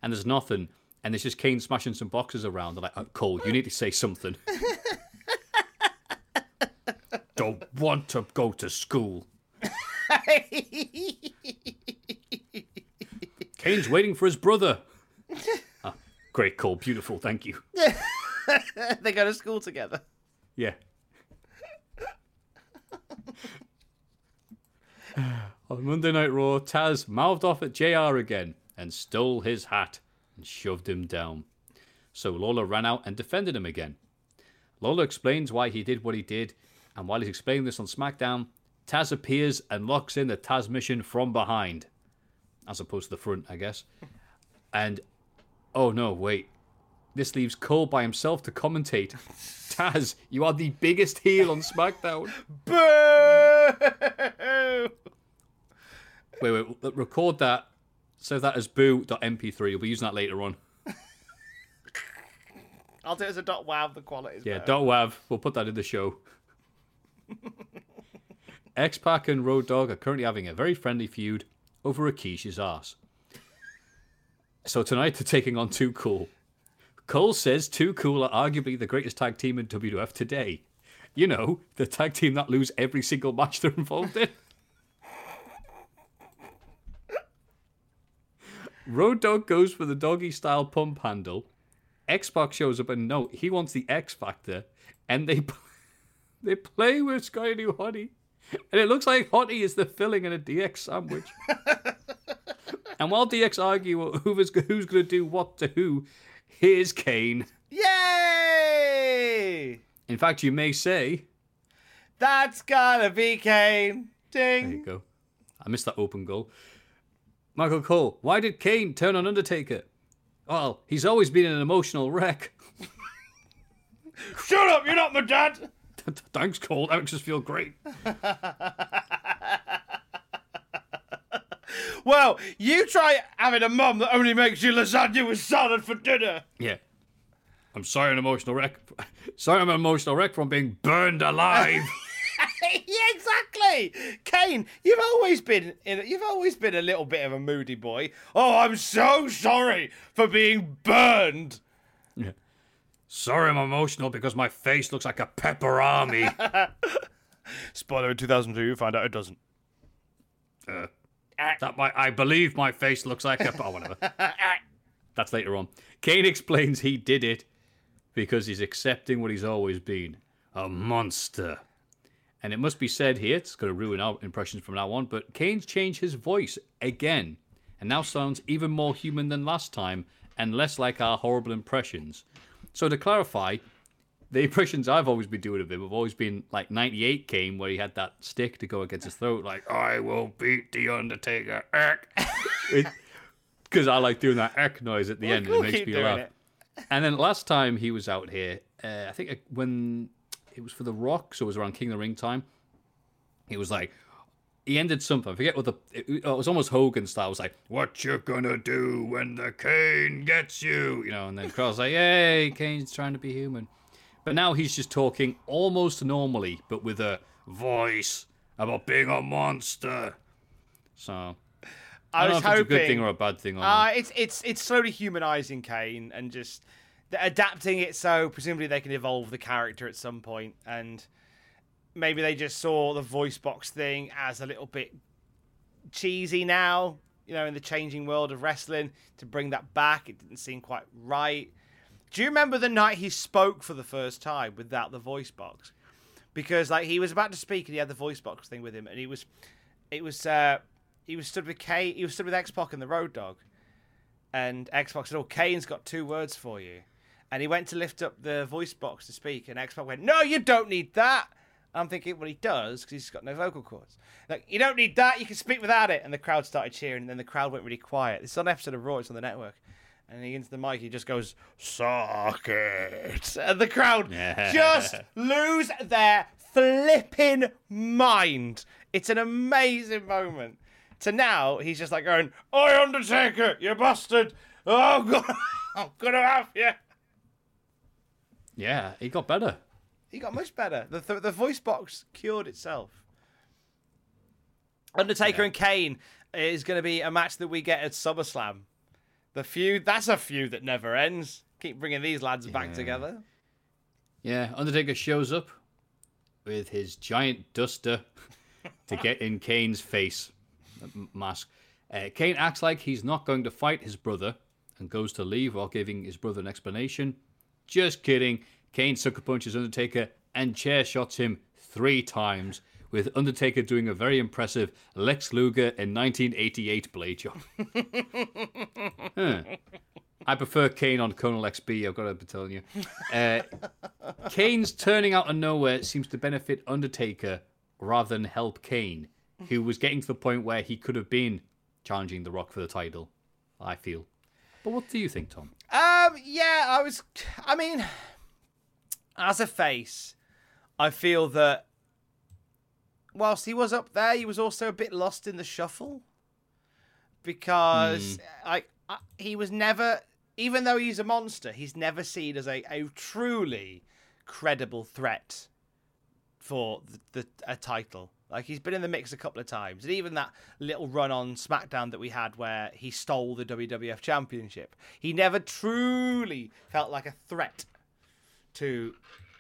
And there's nothing. And it's just Kane smashing some boxes around. They're like, oh, Cole, you need to say something. Don't want to go to school. Kane's waiting for his brother. Ah, Great call, beautiful, thank you. they go to school together. Yeah. On Monday Night Raw, Taz mouthed off at JR again and stole his hat and shoved him down. So Lawler ran out and defended him again. Lawler explains why he did what he did, and while he's explaining this on SmackDown, Taz appears and locks in the Tazmission from behind, as opposed to the front, I guess. And oh no, wait. This leaves Cole by himself to commentate. Taz, you are the biggest heel on SmackDown. Boo! Wait, wait, record that. Save that as boo.mp3. You'll be using that later on. I'll do it as a dot wow. The quality is Yeah, better. dot wav. We'll put that in the show. X Pac and Road Dogg are currently having a very friendly feud over Rikishi's ass. So tonight they're taking on Too Cool. Cole says Too Cool are arguably the greatest tag team in WWF today. You know, the tag team that lose every single match they're involved in. Road Dogg goes for the doggy style pump handle. X Pac shows up and no, he wants the X Factor, and they they play with Sky New Honey, and it looks like Honey is the filling in a DX sandwich. and while DX argue who's who's going to do what to who, here's Kane. Yay! In fact, you may say, That's gotta be Kane. Ding. there you go. I missed that open goal. Michael Cole, why did Kane turn on Undertaker? Well, he's always been an emotional wreck. Shut up! You're not my dad. Thanks, Cole. That makes us feel great. Well, you try having a mum that only makes you lasagna with salad for dinner. Yeah. I'm sorry, an emotional wreck. Sorry, I'm an emotional wreck from being burned alive. yeah, exactly. Kane, you've always been in, you've always been a little bit of a moody boy. Oh, I'm so sorry for being burned. sorry, I'm emotional because my face looks like a pepperami. Spoiler in 2002, you find out it doesn't. Uh, that my, I believe my face looks like a. Oh, whatever. That's later on. Kane explains he did it because he's accepting what he's always been a monster. And it must be said here, it's going to ruin our impressions from now on, but Kane's changed his voice again and now sounds even more human than last time and less like our horrible impressions. So to clarify, the impressions I've always been doing of him have always been like 98 Kane, where he had that stick to go against his throat, like, I will beat The Undertaker. Because I like doing that eck noise at the end, and we'll it makes keep me doing laugh. it. And then last time he was out here, uh, I think when it was for The Rock, so it was around King of the Ring time, he was like, he ended something. I forget what the. It, it was almost Hogan style. It was like, "What you gonna do when the Kane gets you?" You know, and then Carl's like, "Hey, Kane's trying to be human," but now he's just talking almost normally, but with a voice about being a monster. So I, I don't was know if hoping. it's a good thing or a bad thing. Uh, it's it's it's slowly humanizing Kane and just adapting it so presumably they can evolve the character at some point and maybe they just saw the voice box thing as a little bit cheesy now you know in the changing world of wrestling to bring that back it didn't seem quite right do you remember the night he spoke for the first time without the voice box because like he was about to speak and he had the voice box thing with him and he was it was uh he was stood with K he was stood with X Pac and the Road Dogg and X Pac said, "Oh, Kane's got two words for you," and he went to lift up the voice box to speak, and X Pac went, "No, you don't need that." I'm thinking, well, he does because he's got no vocal cords. Like, you don't need that. You can speak without it. And the crowd started cheering, and then the crowd went really quiet. This is on an episode of Raw. It's on the network. And he into the mic, he just goes, "Suck it," and the crowd just lose their flipping mind. It's an amazing moment. To now, he's just like going, "I Undertaker, you bastard! Oh God, I'm gonna have you." yeah, he got better. He got much better. The the, the voice box cured itself. Undertaker and Kane is going to be a match that we get at SummerSlam. The feud, that's a feud that never ends. Keep bringing these lads back together. Yeah, Undertaker shows up with his giant duster to get in Kane's face mask. Uh, Kane acts like he's not going to fight his brother and goes to leave while giving his brother an explanation. Just kidding. Kane sucker punches Undertaker and chair shots him three times, with Undertaker doing a very impressive Lex Luger in 1988 blade job. Huh. I prefer Kane on Colonel XB, I've got to be telling you. Uh, Kane's turning out of nowhere seems to benefit Undertaker rather than help Kane, who was getting to the point where he could have been challenging The Rock for the title, I feel. But what do you think, Tom? Um, yeah, I was. I mean, as a face, I feel that whilst he was up there, he was also a bit lost in the shuffle because hmm. uh, I, I uh, he was never, even though he's a monster, he's never seen as a, a truly credible threat for the, the a title. Like he's been in the mix a couple of times, and even that little run on SmackDown that we had where he stole the WWF Championship, he never truly felt like a threat to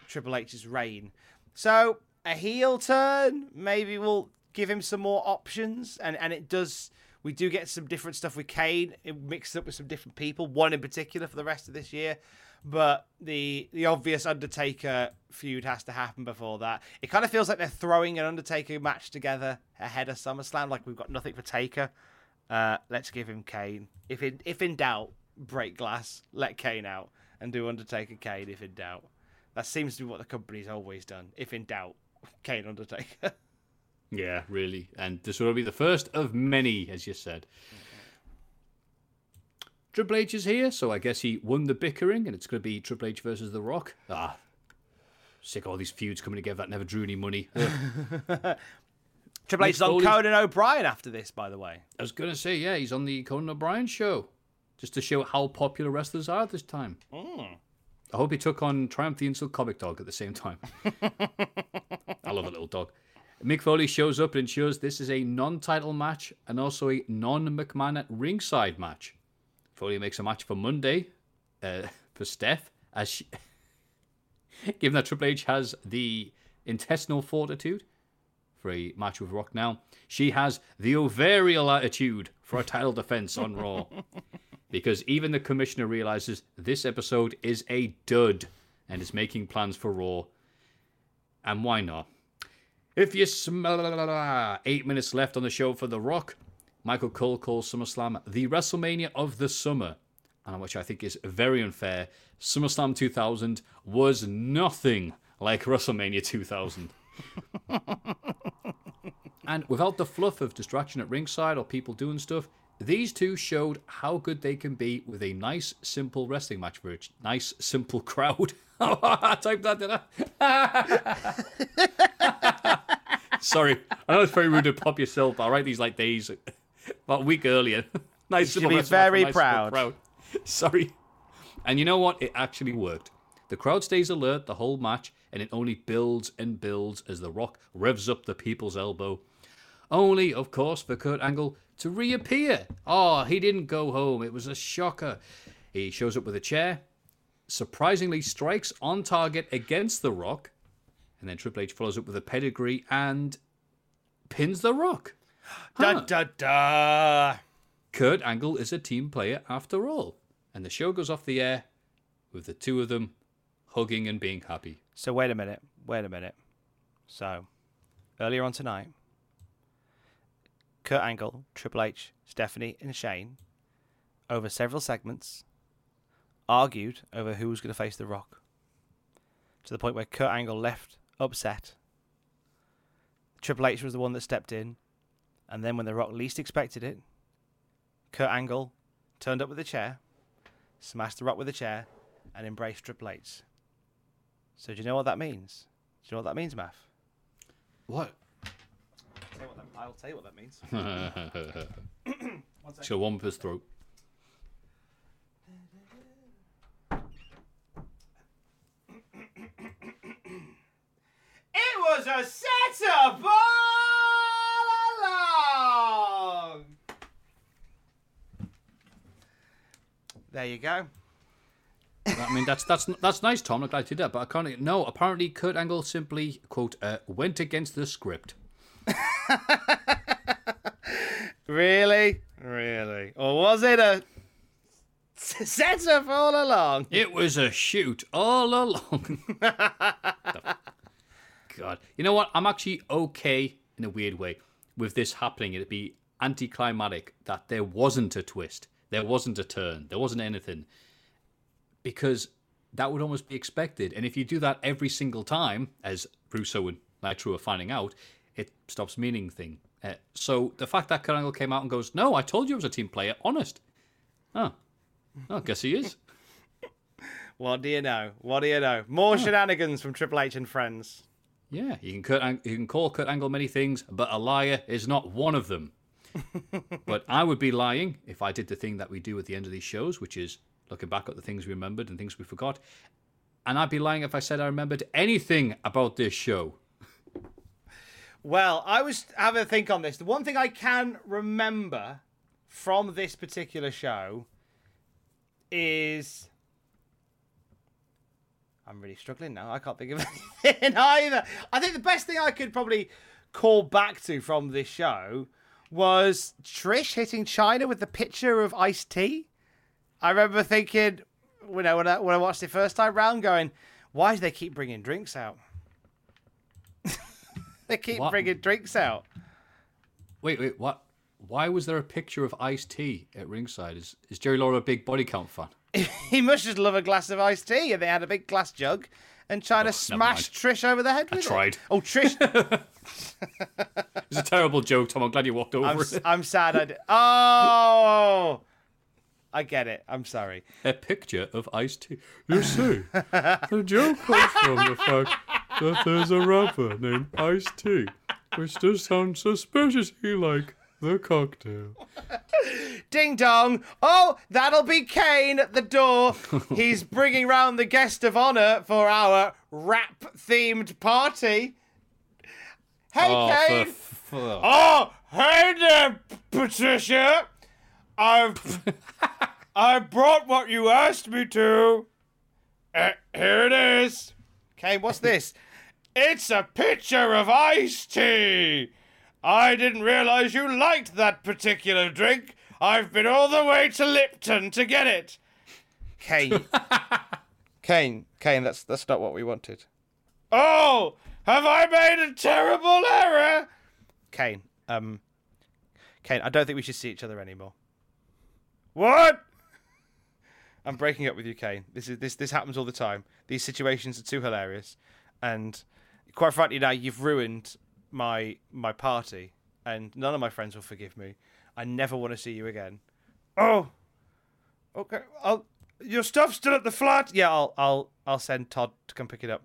Triple H's reign. So a heel turn maybe we'll give him some more options, and and it does. We do get some different stuff with Kane. It mixed up with some different people, one in particular for the rest of this year. But the the obvious Undertaker feud has to happen before that. It kind of feels like they're throwing an Undertaker match together ahead of SummerSlam. Like we've got nothing for Taker. Uh, let's give him Kane. If in if in doubt, break glass. Let Kane out and do Undertaker Kane. If in doubt, that seems to be what the company's always done. If in doubt, Kane Undertaker. Yeah, really. And this will be the first of many, as you said. Triple H is here, so I guess he won the bickering, and it's going to be Triple H versus The Rock. Ah, sick of all these feuds coming together that never drew any money. Triple H is on Conan O'Brien after this, by the way. I was going to say, yeah, he's on the Conan O'Brien show, just to show how popular wrestlers are this time. I hope he took on Triumph the Insult Comic Dog at the same time. I love a little dog. Mick Foley shows up and ensures this is a non-title match and also a non-McMahon at ringside match. Foley makes a match for Monday uh, for Steph, as she, given that Triple H has the intestinal fortitude for a match with Rock now, she has the ovarial attitude for a title defense on Raw. Because even the commissioner realizes this episode is a dud and is making plans for Raw. And why not? If you smell eight minutes left on the show for The Rock, Michael Cole calls SummerSlam the WrestleMania of the summer, and which I think is very unfair. SummerSlam 2000 was nothing like WrestleMania 2000. and without the fluff of distraction at ringside or people doing stuff, these two showed how good they can be with a nice, simple wrestling match for a nice, simple crowd. I typed that, did I? Sorry, I know it's very rude to pop yourself, but I write these like days about a week earlier. nice, You should simple be wrestling match for very nice, simple proud. Sorry. And you know what? It actually worked. The crowd stays alert the whole match, and it only builds and builds as The Rock revs up the people's elbow. Only, of course, for Kurt Angle to reappear. Oh, he didn't go home. It was a shocker. He shows up with a chair, surprisingly strikes on target against The Rock, and then Triple H follows up with a pedigree and pins The Rock. Da da da. Kurt Angle is a team player after all. And the show goes off the air with the two of them hugging and being happy. So wait a minute. Wait a minute. So earlier on tonight, Kurt Angle, Triple H, Stephanie, and Shane, over several segments, argued over who was going to face The Rock. To the point where Kurt Angle left upset. Triple H was the one that stepped in, and then when The Rock least expected it, Kurt Angle turned up with a chair, smashed The Rock with a chair, and embraced Triple H. So do you know what that means? Do you know what that means, Math? What? I'll tell you what that means. He's got one with his throat. It was a setup all along. There you go. I mean, that's that's that's nice, Tom. I'm glad you did that, but I can't. No, apparently Kurt Angle simply quote uh, went against the script. Really? Really? Or was it a Setup all along. It was a shoot all along. God. You know what? I'm actually okay in a weird way with this happening. It'd be anticlimactic that there wasn't a twist, there wasn't a turn, there wasn't anything. Because that would almost be expected. And if you do that every single time, as Russo and Nitro are finding out, it stops meaning thing. Uh, so the fact that Kurt Angle came out and goes, "No, I told you I was a team player, honest." Oh, oh, guess he is. What do you know? What do you know? More shenanigans from Triple H and friends. Yeah, you can Kurt, you can call Kurt Angle many things, but a liar is not one of them. but I would be lying if I did the thing that we do at the end of these shows, which is looking back at the things we remembered and things we forgot. And I'd be lying if I said I remembered anything about this show. Well, I was having a think on this. The one thing I can remember from this particular show is. I'm really struggling now. I can't think of anything either. I think the best thing I could probably call back to from this show was Trish hitting Chyna with the picture of iced tea. I remember thinking, you know, when I, when I watched it first time round, going, why do they keep bringing drinks out? They keep What? bringing drinks out. Wait, wait, what? Why was there a picture of iced tea at ringside? Is, is Jerry Lawler a big body count fan? he must just love a glass of iced tea, and they had a big glass jug, and Chyna oh, smashed Trish over the head I with it. tried. Oh, Trish! It's a terrible joke, Tom. I'm glad you walked over I'm, it. I'm sad. I did. Oh, I get it. I'm sorry. A picture of iced tea. You see, the joke comes from the fact that there's a rapper named Ice Tea, which does sound suspiciously like the cocktail. Ding dong! Oh, that'll be Kane at the door. He's bringing round the guest of honor for our rap-themed party. Hey, Oh, Kane! for, Oh, hey there, Patricia. I've I brought what you asked me to. Uh, here it is. Okay, what's this? It's a pitcher of iced tea. I didn't realize you liked that particular drink. I've been all the way to Lipton to get it. Kane. Kane, Kane, that's that's not what we wanted. Oh, have I made a terrible error? Kane, um, Kane, I don't think we should see each other anymore. What? I'm breaking up with you, Kane. This is this this happens all the time. These situations are too hilarious, and quite frankly, now you've ruined my my party, and none of my friends will forgive me. I never want to see you again. Oh, okay. I'll your stuff's still at the flat. Yeah, I'll I'll I'll send Todd to come pick it up.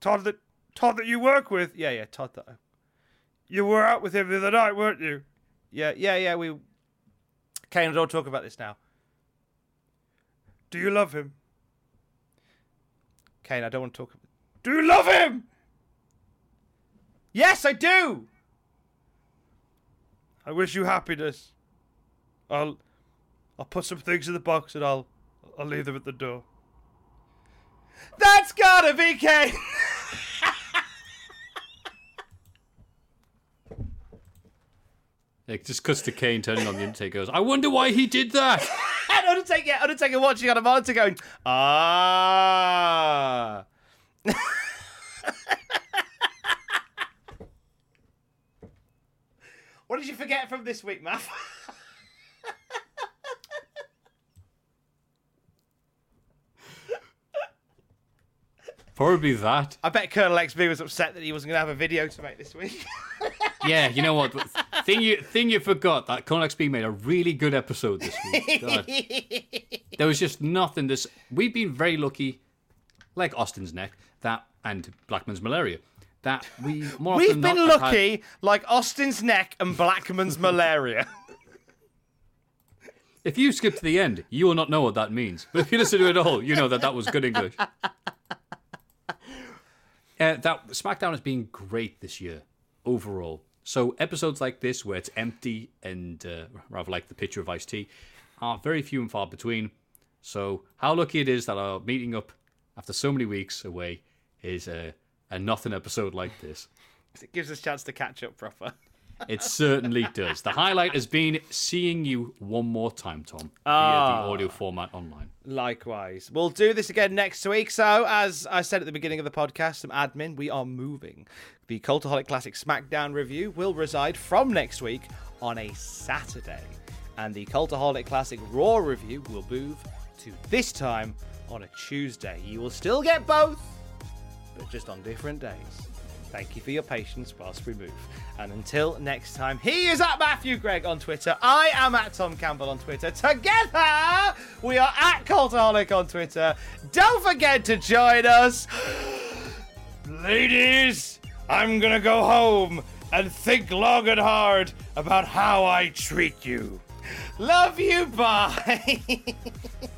Todd that Todd that you work with. Yeah, yeah, Todd that. You were out with him the other night, weren't you? Yeah, yeah, yeah. We. Kane, don't talk about this now. Do you love him? Kane, I don't want to talk. About Do you love him? Yes, I do. I wish you happiness. I'll, I'll put some things in the box and I'll, I'll leave them at the door. That's gotta be Kane. It just cuts to Kane turning on the intake goes, I wonder why he did that. and Undertaker, Undertaker watching on a monitor going, ah. what did you forget from this week, Matt? Probably that. I bet Colonel XB was upset that he wasn't going to have a video to make this week. Yeah, you know what? thing you thing you forgot that Colin XP made a really good episode this week. God. There was just nothing. This we've been very lucky, like Austin's neck, that and Blackman's malaria. That we more We've often been not lucky, had- like Austin's neck and Blackman's malaria. if you skip to the end, you will not know what that means. But if you listen to it all, you know that that was good English. Uh, that SmackDown has been great this year overall. So episodes like this, where it's empty and uh, rather like the picture of iced Tea, are very few and far between. So how lucky it is that our meeting up after so many weeks away is a, a nothing episode like this. it gives us a chance to catch up proper. It certainly does. The highlight has been seeing you one more time, Tom, Ah. via the audio format online. Likewise. We'll do this again next week. So, as I said at the beginning of the podcast, some admin, we are moving. The Cultaholic Classic SmackDown review will reside from next week on a Saturday. And the Cultaholic Classic Raw review will move to this time on a Tuesday. You will still get both, but just on different days. Thank you for your patience whilst we move. And until next time, he is at Matthew Gregg on Twitter. I am at Tom Campbell on Twitter. Together, we are at Cultaholic on Twitter. Don't forget to join us. Ladies, I'm gonna go home and think long and hard about how I treat you. Love you, bye.